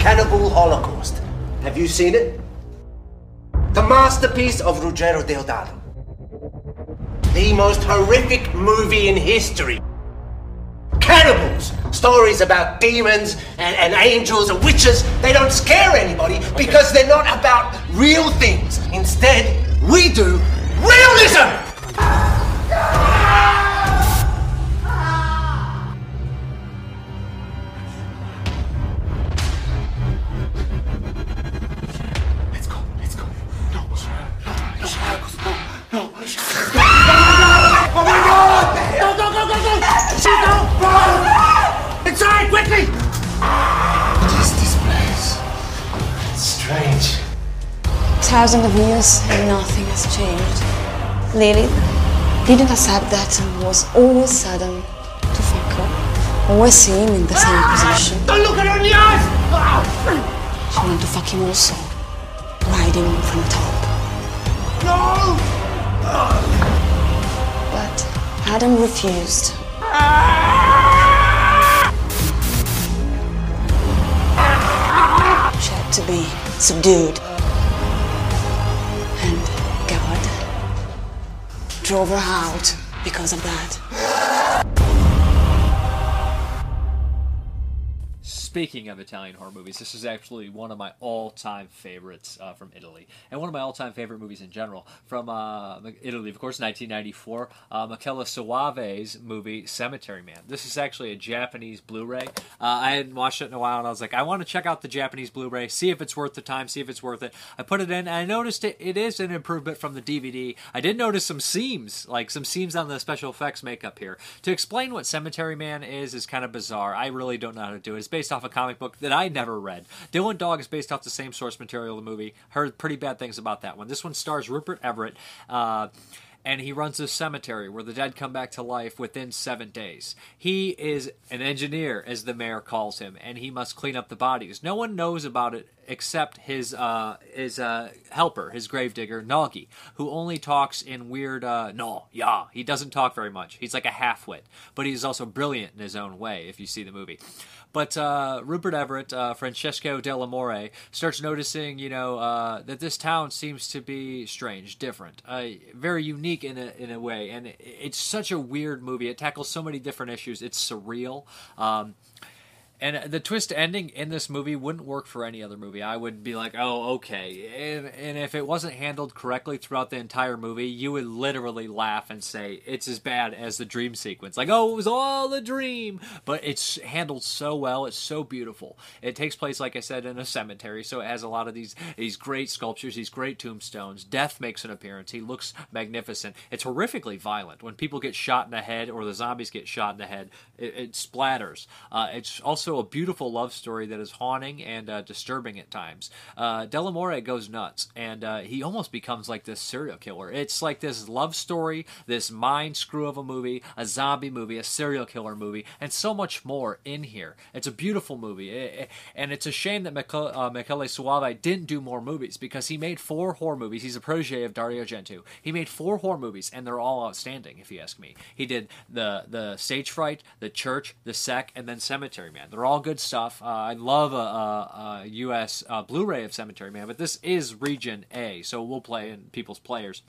Cannibal Holocaust. Have you seen it? The masterpiece of Ruggero Deodato. The most horrific movie in history. Cannibals! Stories about demons and, and angels and witches. They don't scare anybody because they're not about real things. Instead, we do realism! What is this place? It's strange. Thousands of years and nothing has changed. Lilith didn't accept that and was always sudden to fuck her. Always see him in the same position. Don't look at her in the eyes! She wanted to fuck him also, riding from the top. No! But Adam refused. Ah! To be subdued. And God drove her out because of that. Speaking of Italian horror movies, this is actually one of my all-time favorites uh, from Italy, and one of my all-time favorite movies in general from uh, Italy. Of course, 1994, uh, Michele Soavi's movie Cemetery Man. This is actually a Japanese Blu-ray. Uh, I hadn't watched it in a while, and I was like, I want to check out the Japanese Blu-ray, see if it's worth the time, see if it's worth it. I put it in, and I noticed it, it is an improvement from the DVD. I did notice some seams, like some seams on the special effects makeup here. To explain what Cemetery Man is is kind of bizarre. I really don't know how to do it. It's based off a comic book that I never read. Dylan Dog is based off the same source material of the movie. Heard pretty bad things about that one. This one stars Rupert Everett. Uh, and he runs this cemetery where the dead come back to life within seven days. He is an engineer, as the mayor calls him, and he must clean up the bodies. No one knows about it except his uh, his uh, helper, his gravedigger Gnaghi, who only talks in weird uh, no, yeah. He doesn't talk very much. He's like a half-wit, but he's also brilliant in his own way. If you see the movie. But uh, Rupert Everett, uh, Francesco Dellamorte, starts noticing, you know, uh, that this town seems to be strange, different, uh, very unique in a, in a way. And it's such a weird movie. It tackles so many different issues. It's surreal. Um, and the twist ending in this movie wouldn't work for any other movie. I would be like, oh, okay. And, and if it wasn't handled correctly throughout the entire movie, you would literally laugh and say it's as bad as the dream sequence. Like, oh, it was all a dream. But it's handled so well. It's so beautiful. It takes place, like I said, in a cemetery. So it has a lot of these, these great sculptures, these great tombstones. Death makes an appearance. He looks magnificent. It's horrifically violent. When people get shot in the head or the zombies get shot in the head, it, it splatters. Uh, it's also a beautiful love story that is haunting and uh, disturbing at times. Uh, Dellamorte goes nuts, and uh, he almost becomes like this serial killer. It's like this love story, this mind screw of a movie, a zombie movie, a serial killer movie, and so much more in here. It's a beautiful movie, I- I- and it's a shame that Michele, uh, Michele Soavi didn't do more movies because he made four horror movies. He's a protege of Dario Argento. He made four horror movies, and they're all outstanding, if you ask me. He did the the Stage Fright, the Church, the Sect, and then Cemetery Man. They're all good stuff. Uh, I love a, a, a U.S. Uh, Blu-ray of Cemetery Man, but this is Region A, so we'll play in people's players.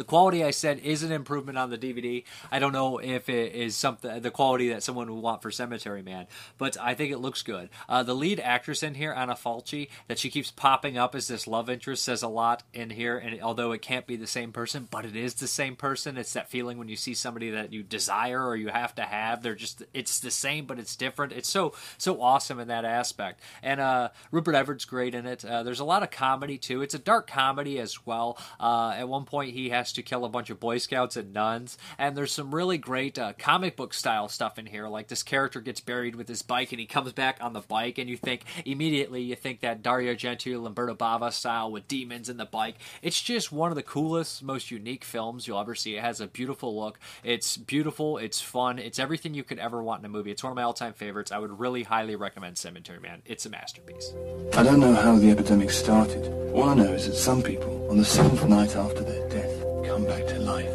The quality I said is an improvement on the DVD. I don't know if it is something the quality that someone would want for Cemetery Man, but I think it looks good. Uh, the lead actress in here, Anna Falchi, that she keeps popping up as this love interest, says a lot in here. And although it can't be the same person, but it is the same person. It's that feeling when you see somebody that you desire or you have to have. They're just it's the same, but it's different. It's so so awesome in that aspect. And uh, Rupert Everett's great in it. Uh, there's a lot of comedy too. It's a dark comedy as well. Uh, at one point, he has to kill a bunch of Boy Scouts and nuns, and there's some really great uh, comic book style stuff in here. Like this character gets buried with his bike, and he comes back on the bike, and you think immediately you think that Dario Argento, Lamberto Bava style with demons in the bike. It's just one of the coolest, most unique films you'll ever see. It has a beautiful look. It's beautiful. It's fun. It's everything you could ever want in a movie. It's one of my all-time favorites. I would really highly recommend Cemetery Man. It's a masterpiece. I don't know how the epidemic started. All I know is that some people, on the seventh night after their death, come back to life.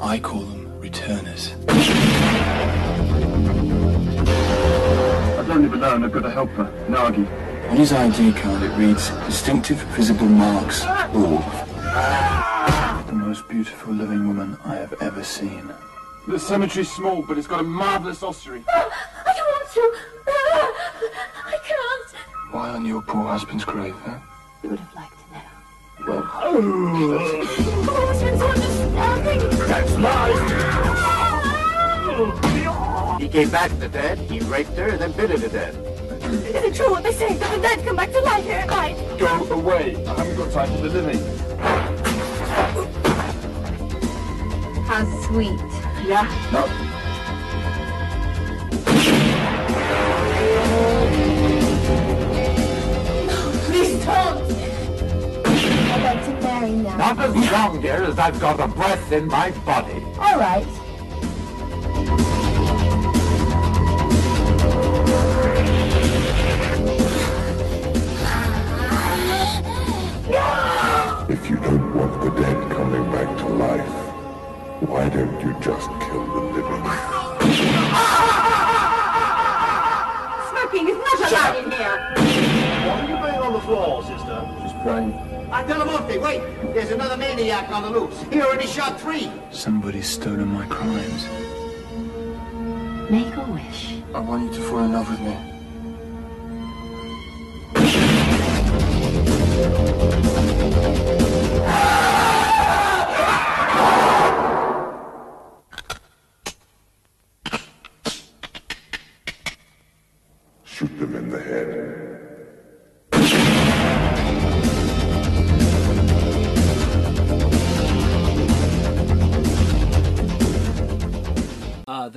I call them returners. I don't even know, and I've got a helper, Gnaghi. On his ID card it reads, distinctive visible marks, all. The most beautiful living woman I have ever seen. The cemetery's small, but it's got a marvelous ossuary. I don't want to. I can't. Why on your poor husband's grave, huh? You would have liked to know. Well, Husband's understanding. That's lies! He came back from the dead, he raped her, and then bit her to death. Is it true what they say? That the dead come back to life here at night? Go away. I haven't got time for the living. How sweet. Yeah? No. Please don't. I'd like to marry now. Not as long, dear, as I've got a breath in my body. All right. If you don't want the dead coming back to life, why don't you just kill the living? Smoking is not allowed in here. What are you doing on the floor, sister? She's praying. Dellamorte, wait! There's another maniac on the loose. He already shot three. Somebody's stolen my crimes. Make a wish. I want you to fall in love with me.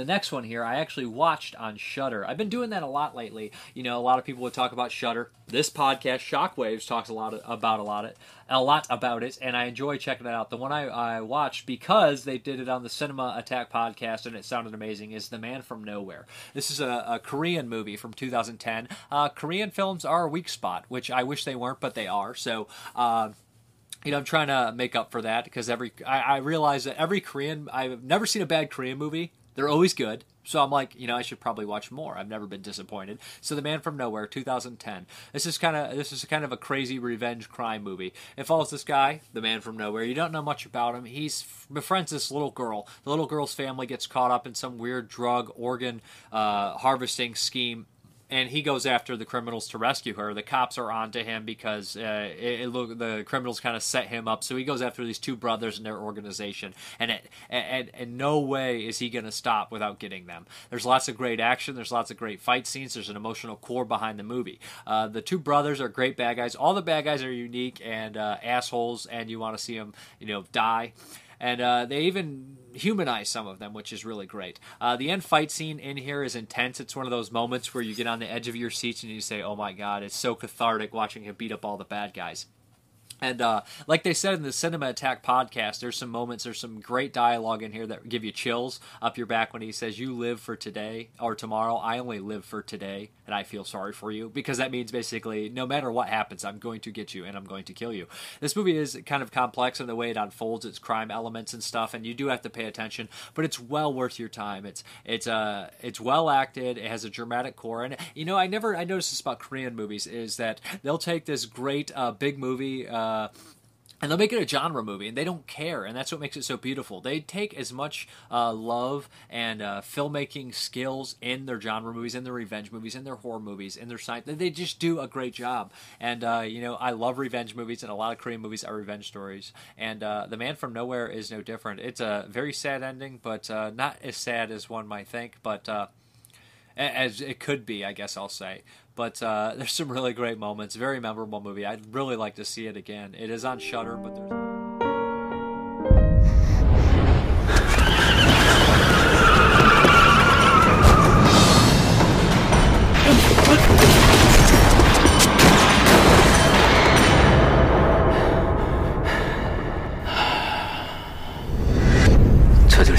Next one here, I actually watched on Shudder. I've been doing that a lot lately. You know, a lot of people would talk about Shudder. This podcast, Shockwaves, talks a lot about a lot it, a lot about it, and I enjoy checking it out. The one I, I watched because they did it on the Cinema Attack podcast and it sounded amazing is The Man from Nowhere. This is a, a Korean movie from 2010. Uh, Korean films are a weak spot, which I wish they weren't, but they are. So. Uh, you know, I'm trying to make up for that because every I, I realize that every Korean I've never seen a bad Korean movie. They're always good. So I'm like, you know, I should probably watch more. I've never been disappointed. So The Man from Nowhere, 2010. This is kind of this is kind of a crazy revenge crime movie. It follows this guy, the Man from Nowhere. You don't know much about him. He's befriends this little girl. The little girl's family gets caught up in some weird drug organ uh, harvesting scheme and he goes after the criminals to rescue her. The cops are onto him because uh, it, it look the criminals kind of set him up. So he goes after these two brothers and their organization, and it, and, and no way is he going to stop without getting them. There's lots of great action. There's lots of great fight scenes. There's an emotional core behind the movie. Uh, the two brothers are great bad guys. All the bad guys are unique and uh, assholes, and you want to see them, you know, die and uh, they even humanize some of them, which is really great. Uh, the end fight scene in here is intense. It's one of those moments where you get on the edge of your seats and you say, "Oh my god, it's so cathartic watching him beat up all the bad guys." And uh, like they said in the Cinema Attack podcast, there's some moments, there's some great dialogue in here that give you chills up your back when he says, You live for today or tomorrow. I only live for today, and I feel sorry for you. Because that means basically, no matter what happens, I'm going to get you and I'm going to kill you. This movie is kind of complex in the way it unfolds, its crime elements and stuff, and you do have to pay attention, but it's well worth your time. It's it's uh it's well acted, it has a dramatic core, and you know, I never I noticed this about Korean movies is that they'll take this great uh, big movie. Uh, uh, and they'll make it a genre movie and they don't care and that's what makes it so beautiful. They take as much uh, love and uh, filmmaking skills in their genre movies in their revenge movies in their horror movies in their science they just do a great job. And uh, you know i love revenge movies and a lot of korean movies are revenge stories. And uh, the man from nowhere is no different. It's a very sad ending but uh, not as sad as one might think but uh, as it could be, I guess I'll say. But uh, (laughs) there's some really great moments. Very memorable movie. I'd really like to see it again. It is on Shudder, but there's. (sighs) 찾을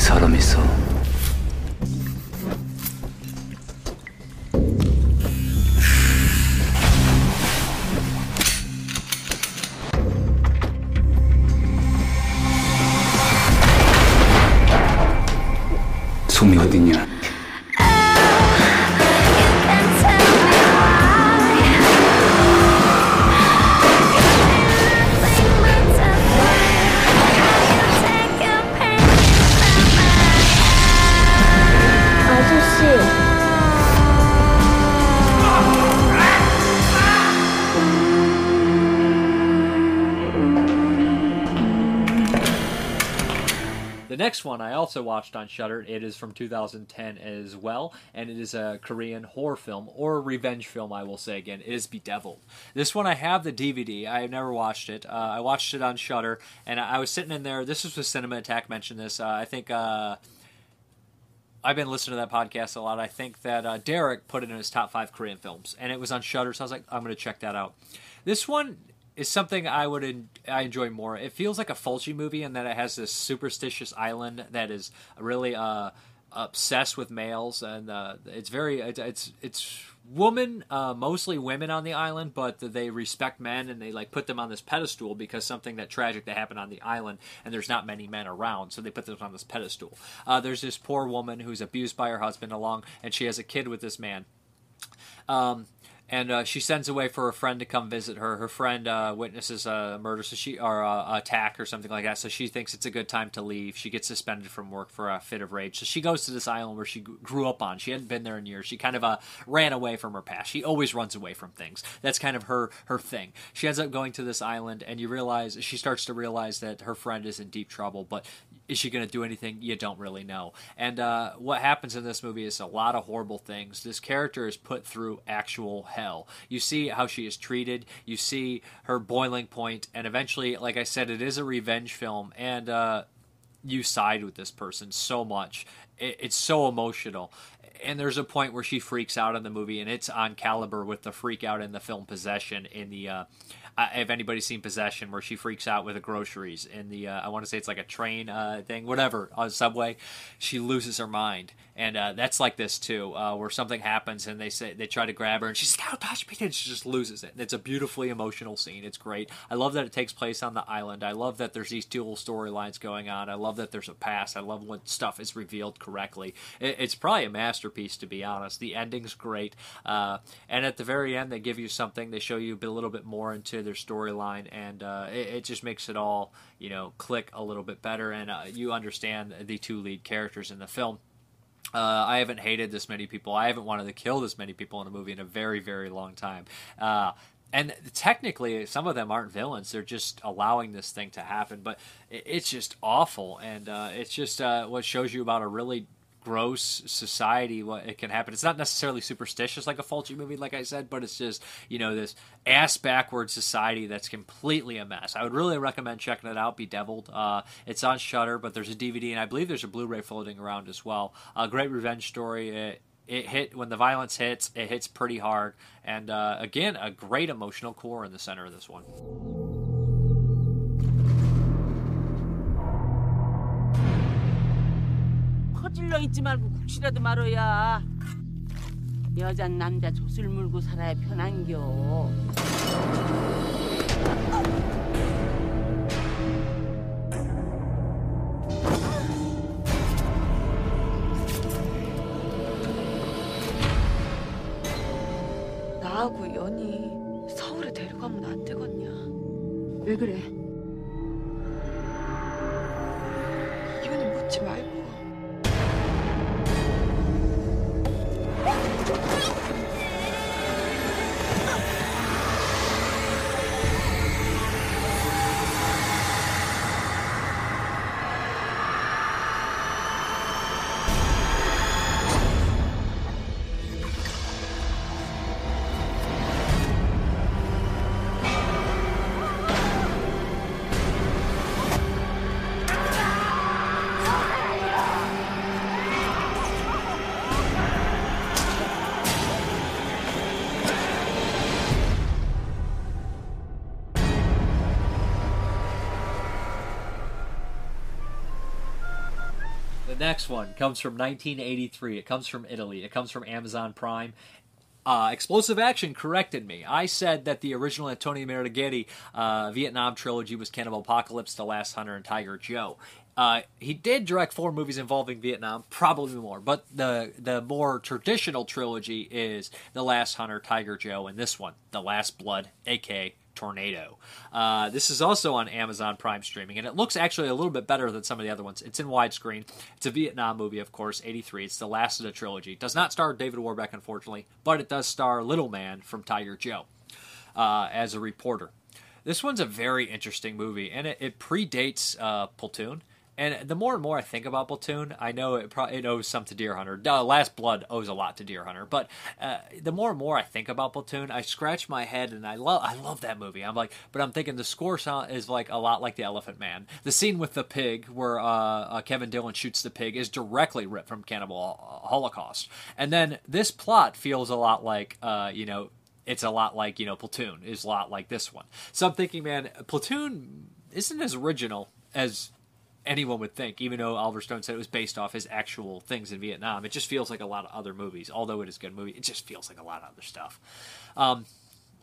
also watched on Shudder. It is from 2010 as well, and it is a Korean horror film or revenge film. I will say again, it is Bedeviled. This one I have the DVD. I have never watched it. Uh, I watched it on Shudder, and I, I was sitting in there. This was with Cinema Attack mentioned this. Uh, I think. Uh, I've been listening to that podcast a lot. I think that uh, Derek put it in his top five Korean films, and it was on Shudder. So I was like, I'm going to check that out. This one is something I would en- I enjoy more. It feels like a Fulci movie in that it has this superstitious island that is really uh, obsessed with males, and uh, it's very it's it's, it's women, uh, mostly women on the island, but they respect men and they like put them on this pedestal because something that tragic that happened on the island, and there's not many men around, so they put them on this pedestal. Uh, there's this poor woman who's abused by her husband along, and she has a kid with this man. Um, and uh, she sends away for a friend to come visit her. Her friend uh, witnesses a murder, so she or uh, attack or something like that. So she thinks it's a good time to leave. She gets suspended from work for a fit of rage. So she goes to this island where she grew up on. She hadn't been there in years. She kind of uh, ran away from her past. She always runs away from things. That's kind of her her thing. She ends up going to this island, and you realize she starts to realize that her friend is in deep trouble. But is she going to do anything? You don't really know. And uh, what happens in this movie is a lot of horrible things. This character is put through actual hell. You see how she is treated. You see her boiling point, and eventually, like I said, it is a revenge film. And uh, you side with this person so much. It, it's so emotional. And there's a point where she freaks out in the movie, and it's on caliber with the freak out in the film Possession. In the, uh, uh, if anybody's seen Possession, where she freaks out with the groceries in the, uh, I want to say it's like a train uh, thing, whatever, on subway, she loses her mind, and uh, that's like this too, uh, where something happens and they say they try to grab her, and she's like, "Don't touch me!" and she just loses it. And it's a beautifully emotional scene. It's great. I love that it takes place on the island. I love that there's these dual storylines going on. I love that there's a past. I love when stuff is revealed correctly. It, it's probably a masterpiece, to be honest. The ending's great, uh, and at the very end, they give you something. They show you a little bit more into their storyline, and uh, it, it, just makes it all you know click a little bit better, and uh, you understand the two lead characters in the film. Uh, I haven't hated this many people. I haven't wanted to kill this many people in a movie in a very, very long time. Uh, and technically, some of them aren't villains. They're just allowing this thing to happen. But it's just awful. And uh, it's just uh, what shows you about a really gross society what it can happen. It's not necessarily superstitious like a Fulci movie like i said but it's just you know this ass backward society that's completely a mess. I would really recommend checking it out bedeviled. Uh, it's on Shudder but there's a dvd and i believe there's a blu-ray floating around as well. A great revenge story. It, it hit when the violence hits it hits pretty hard. And uh, again a great emotional core in the center of this one 퍼질러 있지 말고 국시라도 말어야 여잔 남자 젖을 물고 살아야 편한겨 나하고 연희 서울에 데려가면 안 되겠냐? 왜 그래? Next one comes from 1983. It comes from Italy. It comes from Amazon Prime. Uh, Explosive Action corrected me. I said that the original Antonio Margheriti uh, Vietnam trilogy was Cannibal Apocalypse, The Last Hunter, and Tiger Joe. Uh, he did direct four movies involving Vietnam, probably more, but the the more traditional trilogy is The Last Hunter, Tiger Joe, and this one, The Last Blood, aka Tornado. Uh, this is also on Amazon Prime streaming, and it looks actually a little bit better than some of the other ones. It's in widescreen. It's a Vietnam movie, of course, 83. It's the last of the trilogy. It does not star David Warbeck, unfortunately, but it does star Little Man from Tiger Joe uh, as a reporter. This one's a very interesting movie, and it, it predates uh, Platoon. And the more and more I think about Platoon, I know it probably it owes some to Deer Hunter. Uh, Last Blood owes a lot to Deer Hunter, but uh, the more and more I think about Platoon, I scratch my head and I love I love that movie. I'm like, but I'm thinking the score sound is like a lot like the Elephant Man. The scene with the pig where uh, uh, Kevin Dillon shoots the pig is directly ripped from Cannibal Holocaust, and then this plot feels a lot like uh, you know it's a lot like you know Platoon is a lot like this one. So I'm thinking, man, Platoon isn't as original as anyone would think, even though Oliver Stone said it was based off his actual things in Vietnam. It just feels like a lot of other movies. Although it is a good movie, it just feels like a lot of other stuff. Um,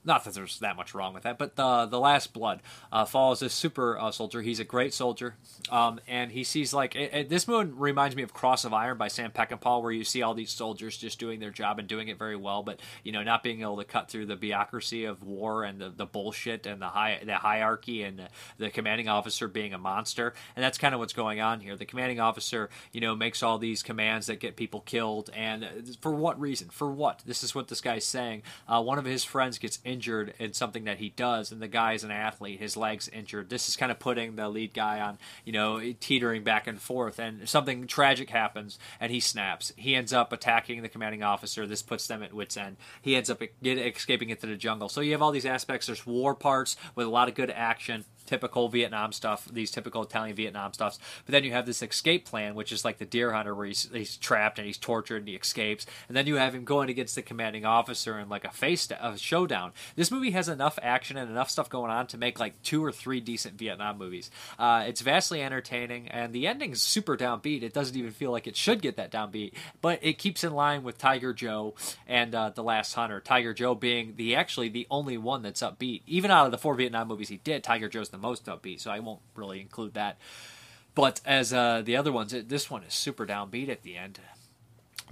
not that there's that much wrong with that, but the the Last Blood uh, follows this super uh, soldier. He's a great soldier, um, and he sees like it, it, this movie reminds me of Cross of Iron by Sam Peckinpah, where you see all these soldiers just doing their job and doing it very well, but you know not being able to cut through the bureaucracy of war and the, the bullshit and the high the hierarchy and the, the commanding officer being a monster, and that's kind of what's going on here. The commanding officer, you know, makes all these commands that get people killed, and for what reason? For what? This is what this guy's saying. Uh, one of his friends gets injured injured in something that he does, and the guy is an athlete, his leg's injured. This is kind of putting the lead guy on, you know, teetering back and forth, and something tragic happens, and he snaps. He ends up attacking the commanding officer. This puts them at wits' end. He ends up escaping into the jungle. So you have all these aspects. There's war parts with a lot of good action typical Vietnam stuff, these typical Italian Vietnam stuffs. But then you have this escape plan, which is like the deer hunter where he's, he's trapped and he's tortured and he escapes. And then you have him going against the commanding officer in like a face a showdown. This movie has enough action and enough stuff going on to make like two or three decent Vietnam movies. Uh, it's vastly entertaining and the ending is super downbeat. It doesn't even feel like it should get that downbeat, but it keeps in line with Tiger Joe and uh, The Last Hunter. Tiger Joe being the actually the only one that's upbeat. Even out of the four Vietnam movies he did, Tiger Joe's the most upbeat, so I won't really include that. But as uh, the other ones, it, this one is super downbeat at the end.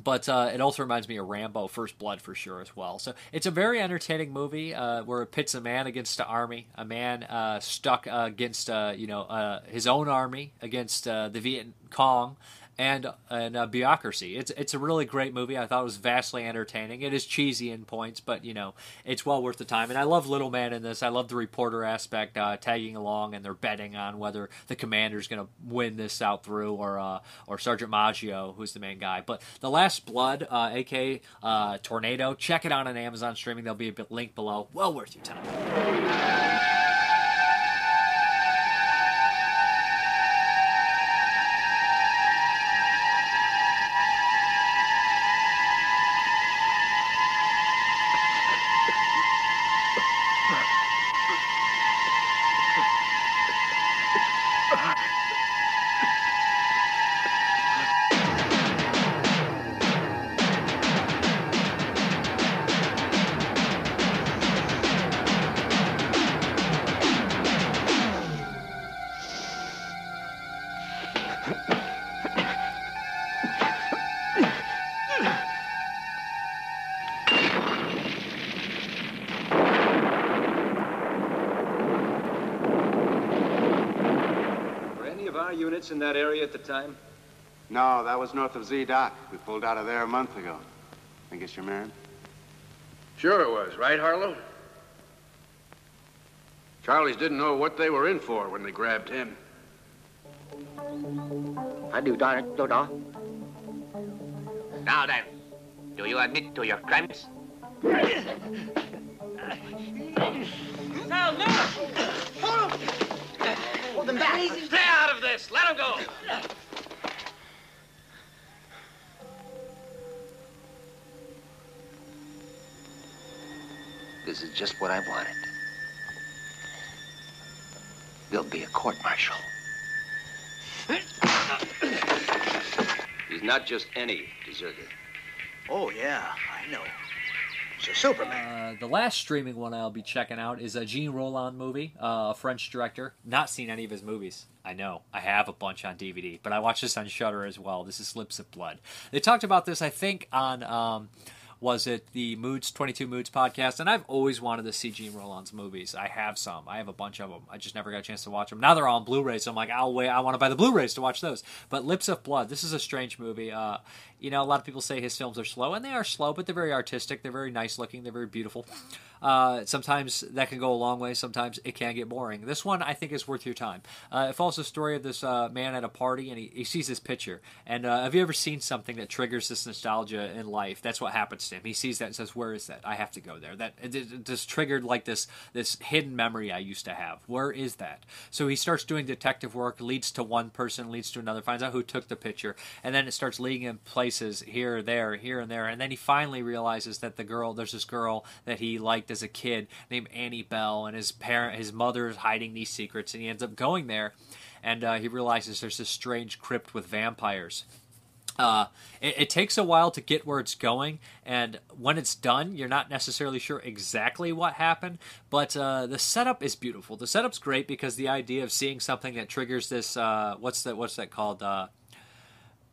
But uh, it also reminds me of Rambo: First Blood for sure as well. So it's a very entertaining movie uh, where it pits a man against an army, a man uh, stuck against uh, you know uh, his own army against uh, the Viet Cong, and and uh, Bureaucracy. It's it's a really great movie. I thought it was vastly entertaining. It is cheesy in points, but you know it's well worth the time. And I love Little Man in this. I love the reporter aspect, uh, tagging along, and they're betting on whether the commander's going to win this out through or uh, or Sergeant Maggio, who's the main guy. But The Last Blood, uh, aka uh, Tornado, check it out on Amazon streaming. There'll be a link below. Well worth your time. No, was north of Z Dock. We pulled out of there a month ago. I guess you're man? Sure it was, right, Harlow? Charlies didn't know what they were in for when they grabbed him. I do, Doctor. Now then, do you admit to your crimes? Now, no! Hold him! Hold him back! Stay out of this! Let him go! This is just what I wanted. There'll be a court martial. He's not just any deserter. Oh, yeah, I know. He's a Superman. Uh, the last streaming one I'll be checking out is a Jean Rollin movie, uh, a French director. Not seen any of his movies. I know. I have a bunch on DVD, but I watched this on Shudder as well. This is Lips of Blood. They talked about this, I think, on um, was it the Moods 22 Moods podcast? And I've always wanted to see Jean Rollin's movies. I have some. I have a bunch of them. I just never got a chance to watch them. Now they're all on Blu-ray, so I'm like, I'll wait. I want to buy the Blu-rays to watch those. But Lips of Blood. This is a strange movie. Uh, you know, a lot of people say his films are slow, and they are slow, but they're very artistic. They're very nice looking. They're very beautiful. Uh, sometimes that can go a long way. Sometimes it can get boring. This one I think is worth your time. Uh, it follows the story of this uh, man at a party, and he, he sees this picture. And uh, have you ever seen something that triggers this nostalgia in life? That's what happens to him. He sees that and says, "Where is that? I have to go there." That it, it just triggered like this this hidden memory I used to have. Where is that? So he starts doing detective work. Leads to one person, leads to another. Finds out who took the picture, and then it starts leading him places here, there, here, and there. And then he finally realizes that the girl, there's this girl that he liked as a kid named Annie Belle, and his parent, his mother is hiding these secrets, and he ends up going there, and uh, he realizes there's this strange crypt with vampires. Uh, it, it takes a while to get where it's going, and when it's done, you're not necessarily sure exactly what happened. But uh, the setup is beautiful. The setup's great because the idea of seeing something that triggers this uh, what's that what's that called?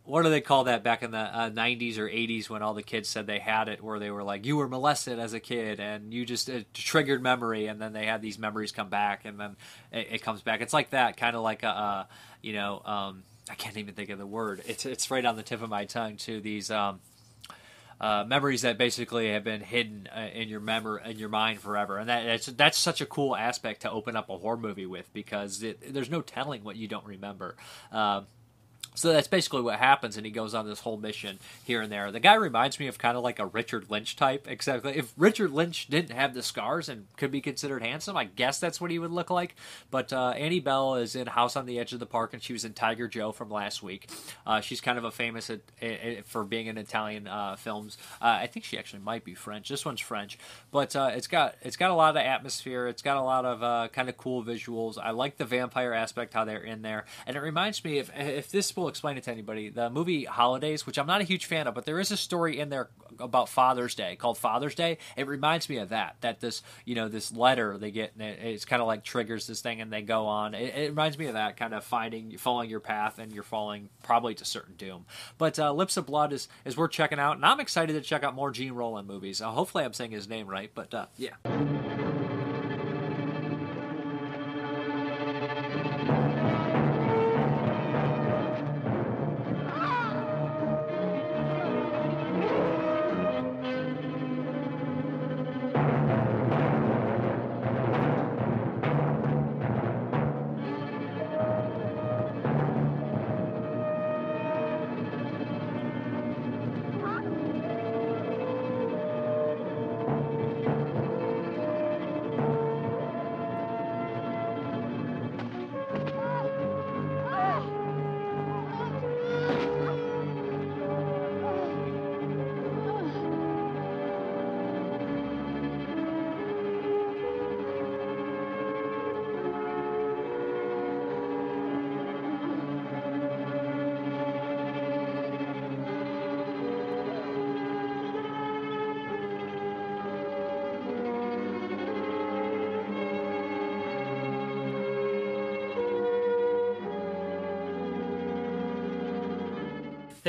What do they call that back in the uh, 90s or 80s when all the kids said they had it where they were like you were molested as a kid and you just triggered memory and then they had these memories come back and then it, it comes back. It's like that kind of like a you know um, i can't even think of the word. It's it's right on the tip of my tongue too these um, uh, memories that basically have been hidden uh, in your memory in your mind forever, and that, that's that's such a cool aspect to open up a horror movie with because it, there's no telling what you don't remember. Uh, So that's basically what happens, and he goes on this whole mission here and there. The guy reminds me of kind of like a Richard Lynch type, except if Richard Lynch didn't have the scars and could be considered handsome, I guess that's what he would look like. But uh, Annie Belle is in House on the Edge of the Park, and she was in Tiger Joe from last week. Uh, she's kind of a famous at, at, for being in Italian uh, films. Uh, I think she actually might be French. This one's French, but uh, it's got it's got a lot of atmosphere. It's got a lot of uh, kind of cool visuals. I like the vampire aspect, how they're in there, and it reminds me if if this will explain it to anybody, the movie Holidays, which I'm not a huge fan of, but there is a story in there about Father's Day called Father's Day. It reminds me of that. That this you know this letter they get, and it, it's kind of like triggers this thing, and they go on. It, it reminds me of that kind of finding following your path, and you're falling probably to certain doom. But uh, Lips of Blood is is worth checking out, and I'm excited to check out more Jean Rollin movies. Uh, hopefully, I'm saying his name right, but uh, yeah.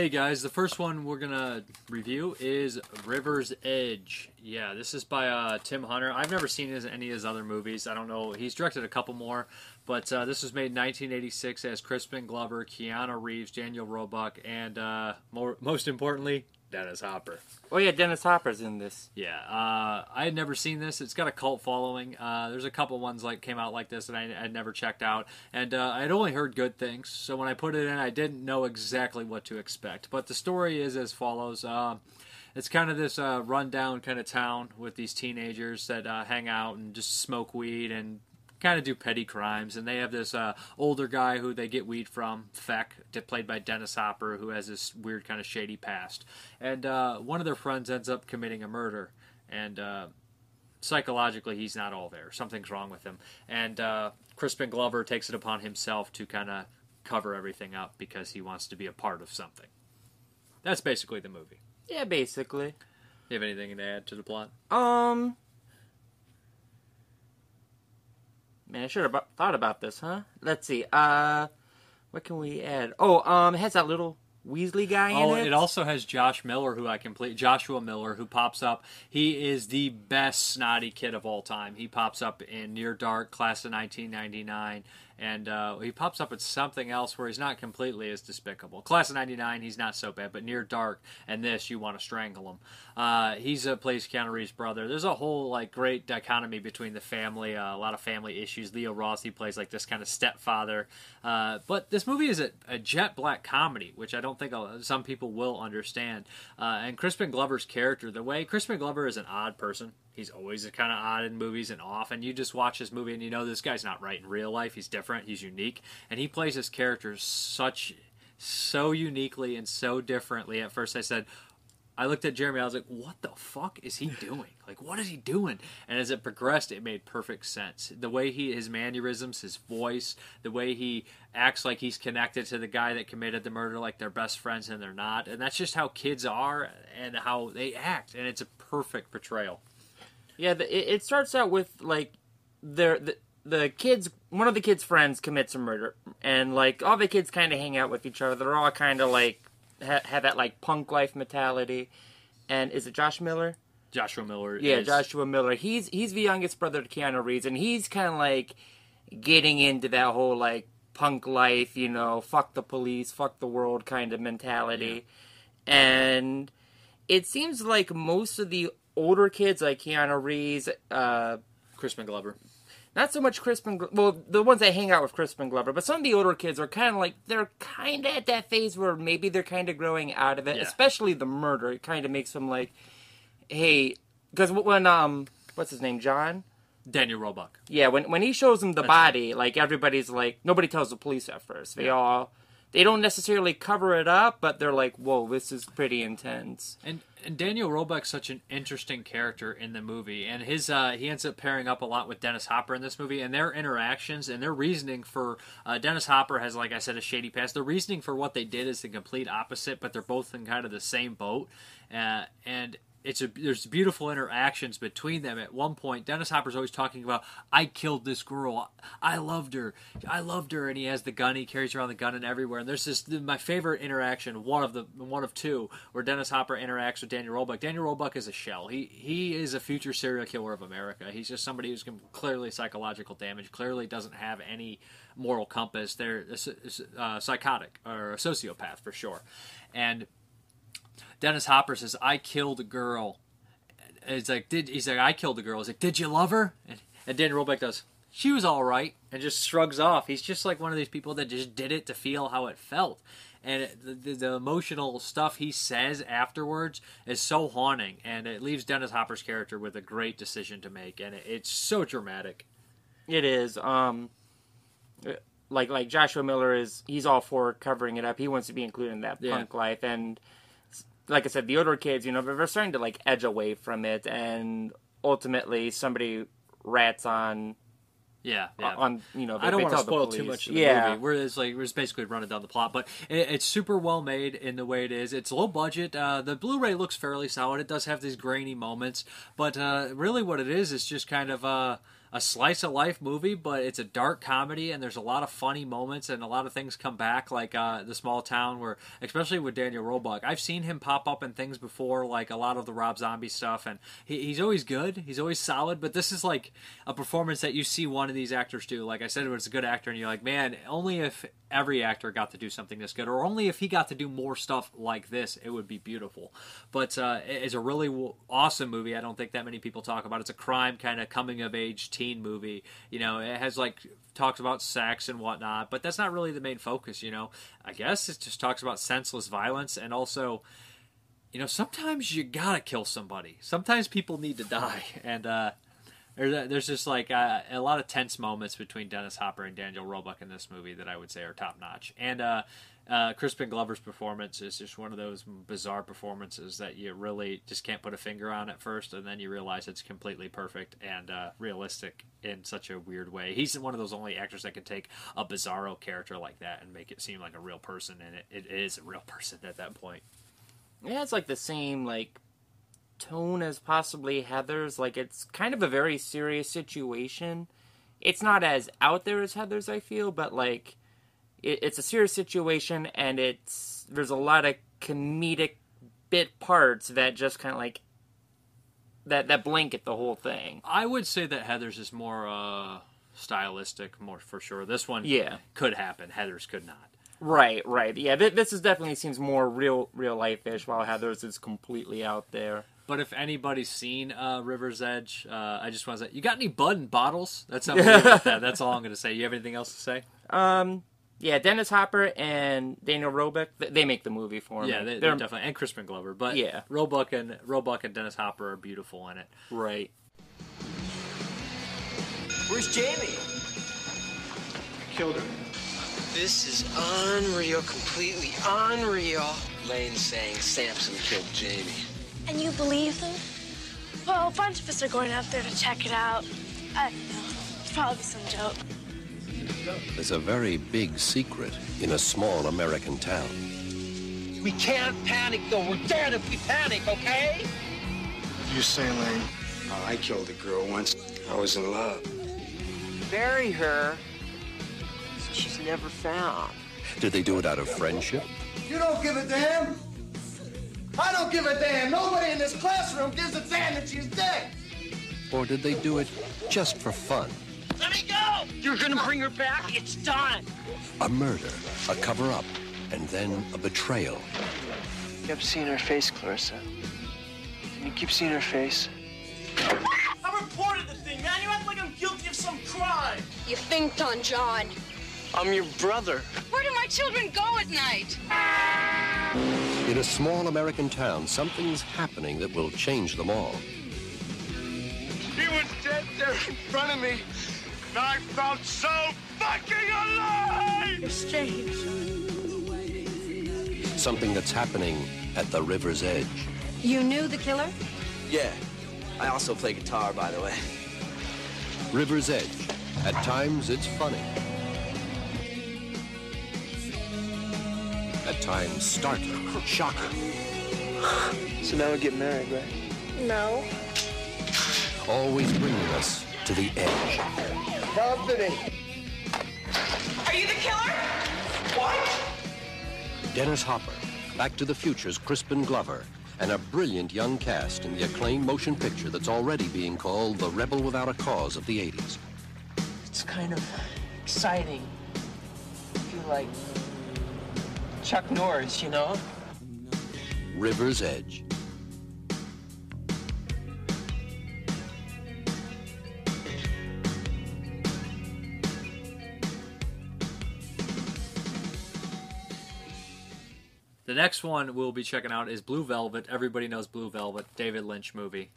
Hey guys, the first one we're gonna review is River's Edge. Yeah, this is by uh, Tim Hunter. I've never seen his, any of his other movies. I don't know. He's directed a couple more, but uh, this was made in 1986 as Crispin Glover, Keanu Reeves, Daniel Roebuck, and uh, more, most importantly, Dennis Hopper. Oh yeah, Dennis Hopper's in this. Yeah, uh, I had never seen this. It's got a cult following. Uh, there's a couple ones like came out like this and I had never checked out, and uh, I had only heard good things. So when I put it in, I didn't know exactly what to expect. But the story is as follows. Uh, it's kind of this uh, rundown kind of town with these teenagers that uh, hang out and just smoke weed and kind of do petty crimes. And they have this uh, older guy who they get weed from, Feck, played by Dennis Hopper, who has this weird kind of shady past. And uh, one of their friends ends up committing a murder. And uh, psychologically, he's not all there. Something's wrong with him. And uh, Crispin Glover takes it upon himself to kind of cover everything up because he wants to be a part of something. That's basically the movie. Yeah, basically. You have anything to add to the plot? Um, man, I should have thought about this, huh? Let's see. Uh, what can we add? Oh, um, it has that little Weasley guy oh, in it. Oh, it also has Josh Miller, who I complete. Joshua Miller, who pops up. He is the best snotty kid of all time. He pops up in Near Dark, class of 1999 and uh, he pops up at something else where he's not completely as despicable. Class of '99, he's not so bad, but near dark and this, you want to strangle him. Uh, he's uh, plays Keanu Reeves' brother. There's a whole like great dichotomy between the family, uh, a lot of family issues. Leo Rossi plays like this kind of stepfather, uh, but this movie is a, a, jet black comedy, which I don't think some people will understand. Uh, and Crispin Glover's character, the way Crispin Glover is an odd person. He's always kind of odd in movies and off, and you just watch this movie and you know this guy's not right in real life. He's different. He's unique, and he plays his characters such so uniquely and so differently. At first, I said, I looked at Jeremy. I was like, "What the fuck is he doing? Like, what is he doing?" And as it progressed, it made perfect sense. The way he, his mannerisms, his voice, the way he acts like he's connected to the guy that committed the murder, like they're best friends and they're not. And that's just how kids are and how they act. And it's a perfect portrayal. Yeah, the, it, it starts out with like their the, the kids. One of the kids' friends commits a murder, and like all the kids kind of hang out with each other. They're all kind of like ha- have that like punk life mentality. And is it Josh Miller? Joshua Miller. Yeah, is... Joshua Miller. He's he's the youngest brother to Keanu Reeves, and he's kind of like getting into that whole like punk life, you know, fuck the police, fuck the world kind of mentality. Yeah. And it seems like most of the older kids like Keanu Reeves, uh, Crispin Glover, not so much Crispin. Well, the ones that hang out with Crispin Glover, but some of the older kids are kind of like they're kind of at that phase where maybe they're kind of growing out of it. Yeah. Especially the murder, it kind of makes them like, hey, because when um, what's his name, John? Daniel Roebuck. Yeah, when when he shows them the body, like everybody's like nobody tells the police at first. They all they don't necessarily cover it up, but they're like, "Whoa, this is pretty intense." And Daniel Roebuck's such an interesting character in the movie, and his uh, he ends up pairing up a lot with Dennis Hopper in this movie, and their interactions and their reasoning for uh, Dennis Hopper has, like I said, a shady past. The reasoning for what they did is the complete opposite, but they're both in kind of the same boat, uh, and. It's a there's beautiful interactions between them. At one point, Dennis Hopper's always talking about, "I killed this girl. I loved her. I loved her." And he has the gun. He carries around the gun and everywhere. And there's this my favorite interaction, one of the one of two, where Dennis Hopper interacts with Daniel Roebuck. Daniel Roebuck is a shell. He he is a future serial killer of America. He's just somebody who's clearly psychological damage. Clearly doesn't have any moral compass. They're uh, psychotic or a sociopath for sure. And Dennis Hopper says, "I killed a girl." It's like, did he's like, "I killed a girl." He's like, "Did you love her?" And, and Daniel Roebuck goes, "She was all right," and just shrugs off. He's just like one of these people that just did it to feel how it felt. And it, the, the, the emotional stuff he says afterwards is so haunting, and it leaves Dennis Hopper's character with a great decision to make, and it, it's so dramatic. It is. Um, like like Joshua Miller is he's all for covering it up. He wants to be included in that Yeah. punk life, and like I said, the older kids, you know, they're starting to like edge away from it, and ultimately somebody rats on. Yeah, yeah. On you know, they, I don't want to spoil too much of the yeah. movie. We're it's like we're just basically running down the plot, but it, it's super well made in the way it is. It's low budget. Uh, the Blu-ray looks fairly solid. It does have these grainy moments, but uh, really, what it is is just kind of a, a slice of life movie. But it's a dark comedy, and there's a lot of funny moments, and a lot of things come back, like uh, the small town where, especially with Daniel Roebuck, I've seen him pop up in things before, like a lot of the Rob Zombie stuff, and he, he's always good. He's always solid. But this is like a performance that you see one of these actors do. Like I said, it was a good actor, and you're like, man, only if every actor got to do something this good, or only if he got to do more stuff like this, it would be beautiful. But uh, it's a really awesome movie. I don't think that many people talk about. It's a crime kind of coming of age movie. You know, it has like talks about sex and whatnot, but that's not really the main focus. You know, I guess it just talks about senseless violence and also you know, sometimes you gotta kill somebody. Sometimes people need to die, (laughs) and uh, there's there's just like uh, a lot of tense moments between Dennis Hopper and Daniel Roebuck in this movie that I would say are top notch. And uh, uh, Crispin Glover's performance is just one of those bizarre performances that you really just can't put a finger on at first, and then you realize it's completely perfect and uh, realistic in such a weird way. He's one of those only actors that can take a bizarro character like that and make it seem like a real person, and it, it is a real (laughs) person at that point. Yeah, it's like the same like tone as possibly Heather's. Like it's kind of a very serious situation. It's not as out there as Heather's, I feel, but like it, it's a serious situation, and it's there's a lot of comedic bit parts that just kind of like that that blanket the whole thing. I would say that Heather's is more uh, stylistic, more for sure. This one, Yeah. could happen. Heather's could not. Right, right. Yeah, th- this is definitely seems more real real life ish, while Heather's is completely out there. But if anybody's seen uh, River's Edge, uh, I just want to say, you got any bud and bottles? That's how I'm gonna leave it at that. That's all I'm going to say. You have anything else to say? Um, yeah, Dennis Hopper and Daniel Roebuck, they make the movie for me. Yeah, they, they're definitely and Crispin Glover. But Yeah. Roebuck and Roebuck and Dennis Hopper are beautiful in it. Right. Where's Jamie? I killed her. This is unreal, completely unreal. Lane saying Samson killed Jamie. And you believe them? Well, a bunch of us are going out there to check it out. I don't know. It's probably some joke. There's a very big secret in a small American town. We can't panic, though. We're dead if we panic, okay? You say, Lane? Oh, I killed a girl once. I was in love. Bury her. so She's never found. Did they do it out of friendship? You don't give a damn. I don't give a damn. Nobody in this classroom gives a damn that she's dead. Or did they do it just for fun? Let me go! You're gonna bring her back? It's done. A murder, a cover up, and then a betrayal. You kept seeing her face, Clarissa. And you keep seeing her face. I reported the thing, man. You act like I'm guilty of some some crime. You think, Don John. I'm your brother. Where do my children go at night? In a small American town, something's happening that will change them all. He was dead there in front of me. And I felt so fucking alive! You're strange. Something that's happening at the river's edge. You knew the killer? Yeah. I also play guitar, by the way. River's Edge. At times, it's funny. At times, startling, shocking. So now we get married, right? No. Always bringing us to the edge. Company. Are you the killer? What? Dennis Hopper, Back to the Future's Crispin Glover, and a brilliant young cast in the acclaimed motion picture that's already being called the Rebel Without a Cause of the 80s. It's kind of exciting. I feel like Chuck Norris, you know? River's Edge. The next one we'll be checking out is Blue Velvet. Everybody knows Blue Velvet, David Lynch movie,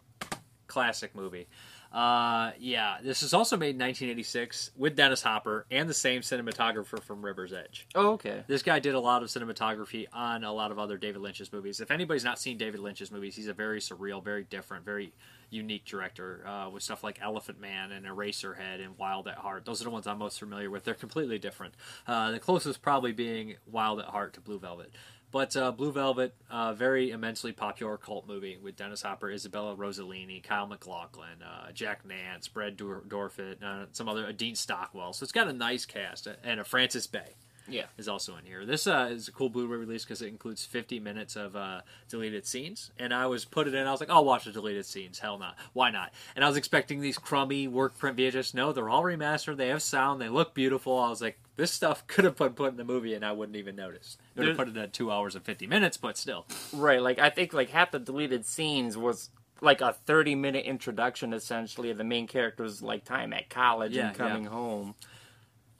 classic movie. Uh, yeah, this is also made in 1986 with Dennis Hopper and the same cinematographer from River's Edge. Oh, okay. This guy did a lot of cinematography on a lot of other David Lynch's movies. If anybody's not seen David Lynch's movies, he's a very surreal, very different, very unique director uh, with stuff like Elephant Man and Eraserhead and Wild at Heart. Those are the ones I'm most familiar with. They're completely different. Uh, the closest probably being Wild at Heart to Blue Velvet. But uh, Blue Velvet, uh, very immensely popular cult movie with Dennis Hopper, Isabella Rossellini, Kyle MacLachlan, uh, Jack Nance, Brad Dor- Dourif, uh, some other, uh, Dean Stockwell. So it's got a nice cast, and a Frances Bay. Yeah. is also in here. This uh, is a cool Blu-ray release because it includes 50 minutes of uh, deleted scenes. And I was put it in. I was like, I'll watch the deleted scenes. Hell not. Why not? And I was expecting these crummy work print VHS. No, they're all remastered. They have sound. They look beautiful. I was like, this stuff could have been put in the movie and I wouldn't even notice. It would have put it at two hours and 50 minutes, but still. Right, like I think like half the deleted scenes was like a 30 minute introduction essentially of the main character's like time at college Yeah, and coming yeah. home.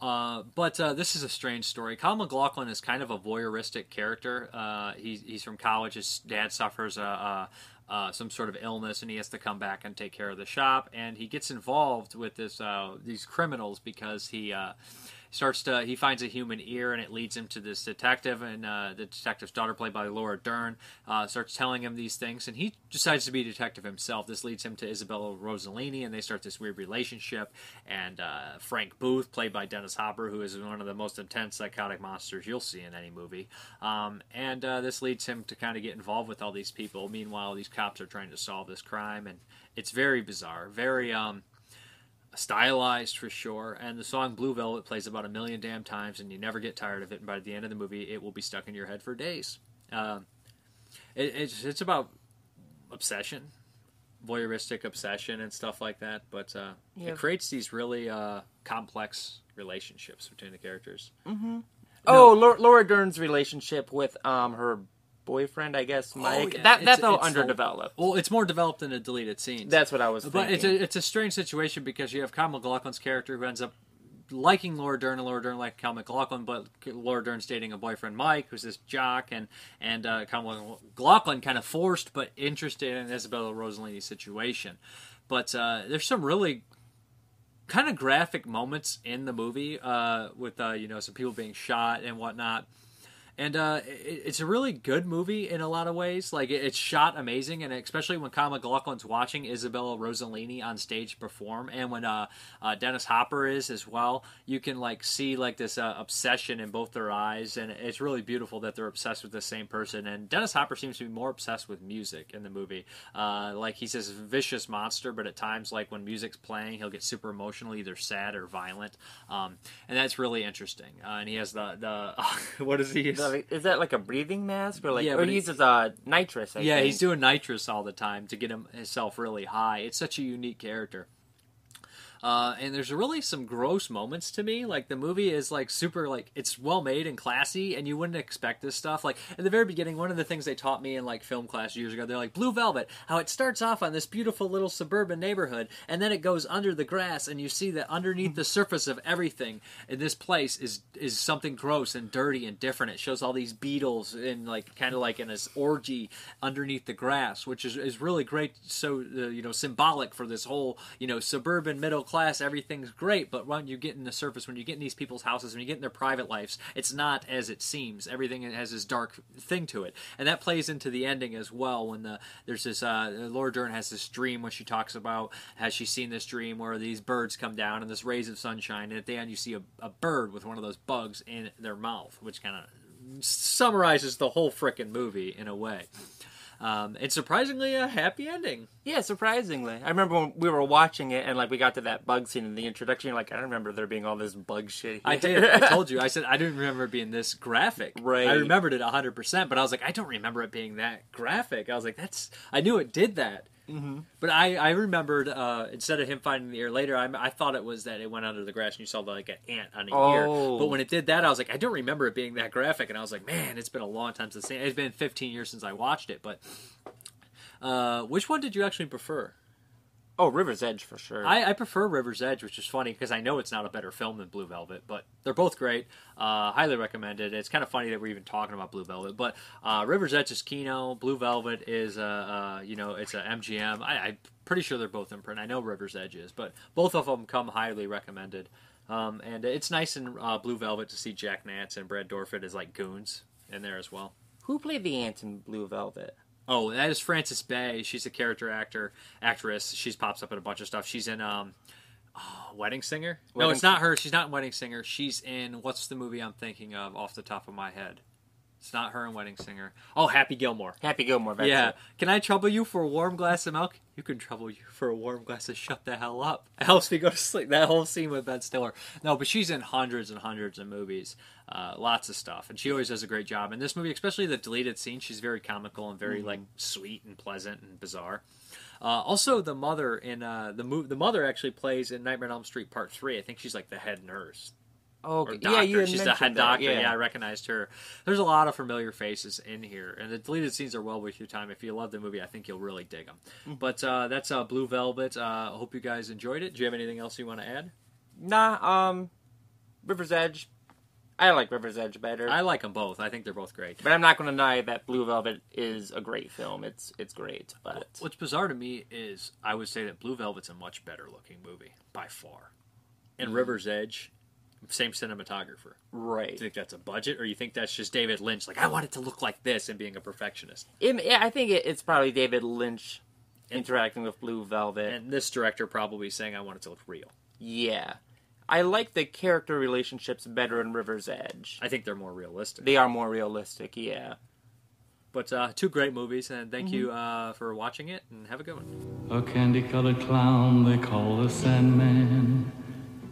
Uh, but uh, this is a strange story. Kyle MacLachlan is kind of a voyeuristic character. Uh, he's he's from college. His dad suffers a, a, uh, some sort of illness, and he has to come back and take care of the shop. And he gets involved with this uh, these criminals because he uh, starts to he finds a human ear, and it leads him to this detective. And uh, the detective's daughter, played by Laura Dern, uh, starts telling him these things, and he decides to be a detective himself. This leads him to Isabella Rossellini, and they start this weird relationship. And uh, Frank Booth, played by Dennis Hopper, who is one of the most intense psychotic monsters you'll see in any movie. Um, and uh, this leads him to kind of get involved with all these people. Meanwhile, these cops are trying to solve this crime, and it's very bizarre, very um, stylized for sure. And the song Blue Velvet plays about a million damn times, and you never get tired of it. And by the end of the movie, it will be stuck in your head for days. Um, it, it's it's about obsession, voyeuristic obsession, and stuff like that. But uh, Yeah. it creates these really uh, complex relationships between the characters. Mm-hmm. Oh, Laura, Laura Dern's relationship with um her boyfriend, I guess, Mike. Oh, yeah. That that's all underdeveloped. Well, it's more developed in a deleted scene. That's what I was thinking. But it's a, it's a strange situation because you have Kyle MacLachlan's character who ends up liking Laura Dern, and Laura Dern like Kyle MacLachlan, but Laura Dern's dating a boyfriend, Mike, who's this jock, and and uh, Kyle MacLachlan kind of forced but interested in Isabella Rossellini's situation. But uh, there's some really kind of graphic moments in the movie uh, with uh, you know some people being shot and whatnot. And uh, it, it's a really good movie in a lot of ways. Like it, it's shot amazing, and especially when Kyle MacLachlan's watching Isabella Rossellini on stage perform, and when uh, uh, Dennis Hopper is as well, you can like see like this uh, obsession in both their eyes, and it's really beautiful that they're obsessed with the same person. And Dennis Hopper seems to be more obsessed with music in the movie. Uh, like he's this vicious monster, but at times, like when music's playing, he'll get super emotional, either sad or violent, um, and that's really interesting. Uh, and he has the the (laughs) what is he? Use? Is that like a breathing mask or like? Yeah, or he uses uh, nitrous. I yeah, think. he's doing nitrous all the time to get him himself really high. It's such a unique character. Uh, and there's really some gross moments to me. Like the movie is like super like it's well made and classy, and you wouldn't expect this stuff. Like at the very beginning, one of the things they taught me in like film class years ago, they're like Blue Velvet, how it starts off on this beautiful little suburban neighborhood, and then it goes under the grass, and you see that underneath the (laughs) surface of everything in this place is is something gross and dirty and different. It shows all these beetles in like kind of like in this orgy underneath the grass, which is, is really great. So uh, you know symbolic for this whole you know suburban middle class. Everything's great, but when you get in the surface, when you get in these people's houses, when you get in their private lives, it's not as it seems. Everything has this dark thing to it, and that plays into the ending as well. When the there's this uh, Laura Dern has this dream when she talks about has she seen this dream where these birds come down and this rays of sunshine, and at the end you see a, a bird with one of those bugs in their mouth, which kind of summarizes the whole frickin' movie in a way. Um, it's surprisingly a happy ending. Yeah, surprisingly. I remember when we were watching it and like we got to that bug scene in the introduction. You're like, I don't remember there being all this bug shit. I did. I (laughs) told you. I said I didn't remember it being this graphic. Right. I remembered it 100%, but I was like, I don't remember it being that graphic. I was like, that's. I knew it did that. Mhm. But I, I remembered uh, instead of him finding the ear later, I, I thought it was that it went under the grass and you saw like an ant on a ear. Oh. But when it did that, I was like, I don't remember it being that graphic, and I was like, man, it's been a long time since it's been 15 years since I watched it. But uh, which one did you actually prefer? Oh, River's Edge for sure. I, I prefer River's Edge, which is funny because I know it's not a better film than Blue Velvet, but they're both great. Uh, highly recommended. It's kind of funny that we're even talking about Blue Velvet, but uh, River's Edge is Kino. Blue Velvet is, uh, uh, you know, it's a MGM. I, I'm pretty sure they're both in print. I know River's Edge is, but both of them come highly recommended. Um, and it's nice in uh, Blue Velvet to see Jack Nance and Brad Dourif as like goons in there as well. Who played the ant in Blue Velvet? Oh, that is Frances Bay. She's a character actor, actress. She's pops up in a bunch of stuff. She's in um, oh, Wedding Singer. no, it's not her. She's not in Wedding Singer. She's in what's the movie I'm thinking of off the top of my head. It's not her and Wedding Singer. Oh, Happy Gilmore. Happy Gilmore. That's yeah. it. Can I trouble you for a warm glass of milk? You can trouble you for a warm glass of shut the hell up. It helps me go to sleep. That whole scene with Ben Stiller. No, but she's in hundreds and hundreds of movies. Uh, lots of stuff. And she always does a great job. In this movie, especially the deleted scene, she's very comical and very, like, sweet and pleasant and bizarre. Uh, also, the mother in uh, the movie, the mother actually plays in Nightmare on Elm Street Part Three. I think she's like the head nurse. Oh, yeah, you she's the head that, doctor. yeah. Yeah. I recognized her. There's a lot of familiar faces in here, and the deleted scenes are well worth your time. If you love the movie, I think you'll really dig them. Mm. But uh, that's uh, Blue Velvet. Uh, I hope you guys enjoyed it. Do you have anything else you want to add? Nah, um, River's Edge. I like River's Edge better. I like them both. I think they're both great. But I'm not going to deny that Blue Velvet is a great film. It's it's great, but What's bizarre to me is I would say that Blue Velvet's a much better looking movie by far. And Mhm. River's Edge, same cinematographer. Right. You think that's a budget, or you think that's just David Lynch? Like I want it to look like this, and being a perfectionist. It, yeah, I think it, it's probably David Lynch interacting with Blue Velvet. And this director probably saying I want it to look real. Yeah. I like the character relationships better in River's Edge. I think they're more realistic. They are more realistic, yeah. But uh, two great movies, and thank you Mm-hmm. uh, for watching it, and have a good one. A candy colored clown they call the Sandman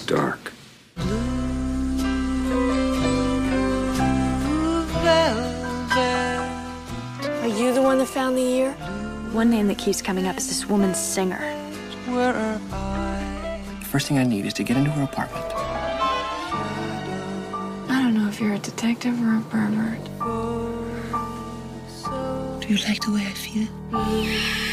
Now dark. Are you the one that found the ear? One name that keeps coming up is this woman singer. The first thing I need is to get into her apartment. I don't know if you're a detective or a pervert. Do you like the way I feel?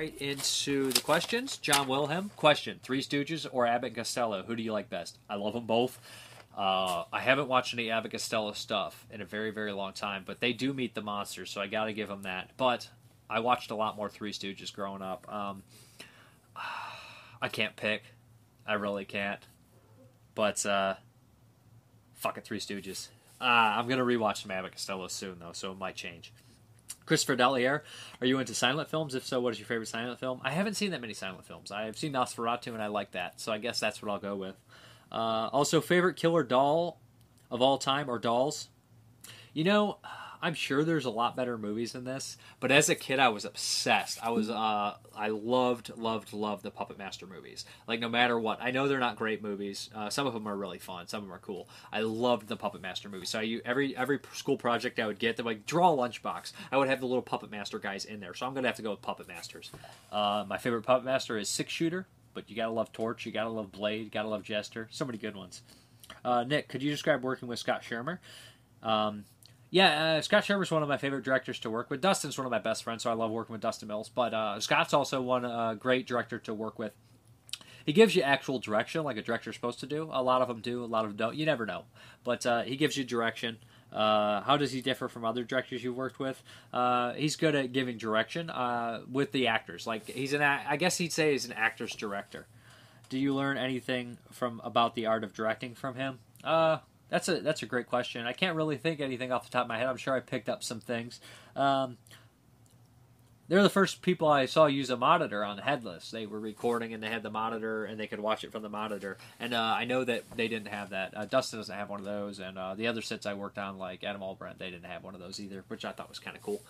Right into the questions. John Wilhelm. Question: Three Stooges or Abbott and Costello? Who do you like best? I love them both. Uh, I haven't watched any Abbott and Costello stuff in a very, very long time, but they do meet the monsters, so I got to give them that. But I watched a lot more Three Stooges growing up. Um, (sighs) I can't pick. I really can't. But uh, fuck it, Three Stooges. Uh, I'm gonna rewatch some Abbott and Costello soon though, so it might change. Christopher Delier, are you into silent films? If so, what is your favorite silent film? I haven't seen that many silent films. I've seen Nosferatu and I like that, so I guess that's what I'll go with. Uh, also, favorite killer doll of all time or dolls? You know, I'm sure there's a lot better movies than this, but as a kid, I was obsessed. I was, uh, I loved, loved, loved the Puppet Master movies. Like no matter what, I know they're not great movies. Uh, some of them are really fun. Some of them are cool. I loved the Puppet Master movies. So I, every every school project I would get, they like draw a lunchbox. I would have the little Puppet Master guys in there. So I'm gonna have to go with Puppet Masters. Uh, my favorite Puppet Master is Six Shooter, but you gotta love Torch, you gotta love Blade, gotta love Jester. So many good ones. Uh, Nick, could you describe working with Scott Schirmer? Um, yeah, uh, Scott Schirmer's one of my favorite directors to work with. Dustin's one of my best friends, so I love working with Dustin Mills. But uh, Scott's also one uh, great director to work with. He gives you actual direction, like a director's supposed to do. A lot of them do, a lot of them don't. You never know. But uh, he gives you direction. Uh, how does he differ from other directors you've worked with? Uh, he's good at giving direction uh, with the actors. Like he's an, I guess he'd say he's an actor's director. Do you learn anything from about the art of directing from him? That's a that's a great question. I can't really think anything off the top of my head. I'm sure I picked up some things. Um, they're the first people I saw use a monitor on headless. They were recording and they had the monitor and they could watch it from the monitor. And uh, I know that they didn't have that. Uh, Dustin doesn't have one of those, and uh, the other sets I worked on, like Adam Albrand, they didn't have one of those either, which I thought was kind of cool.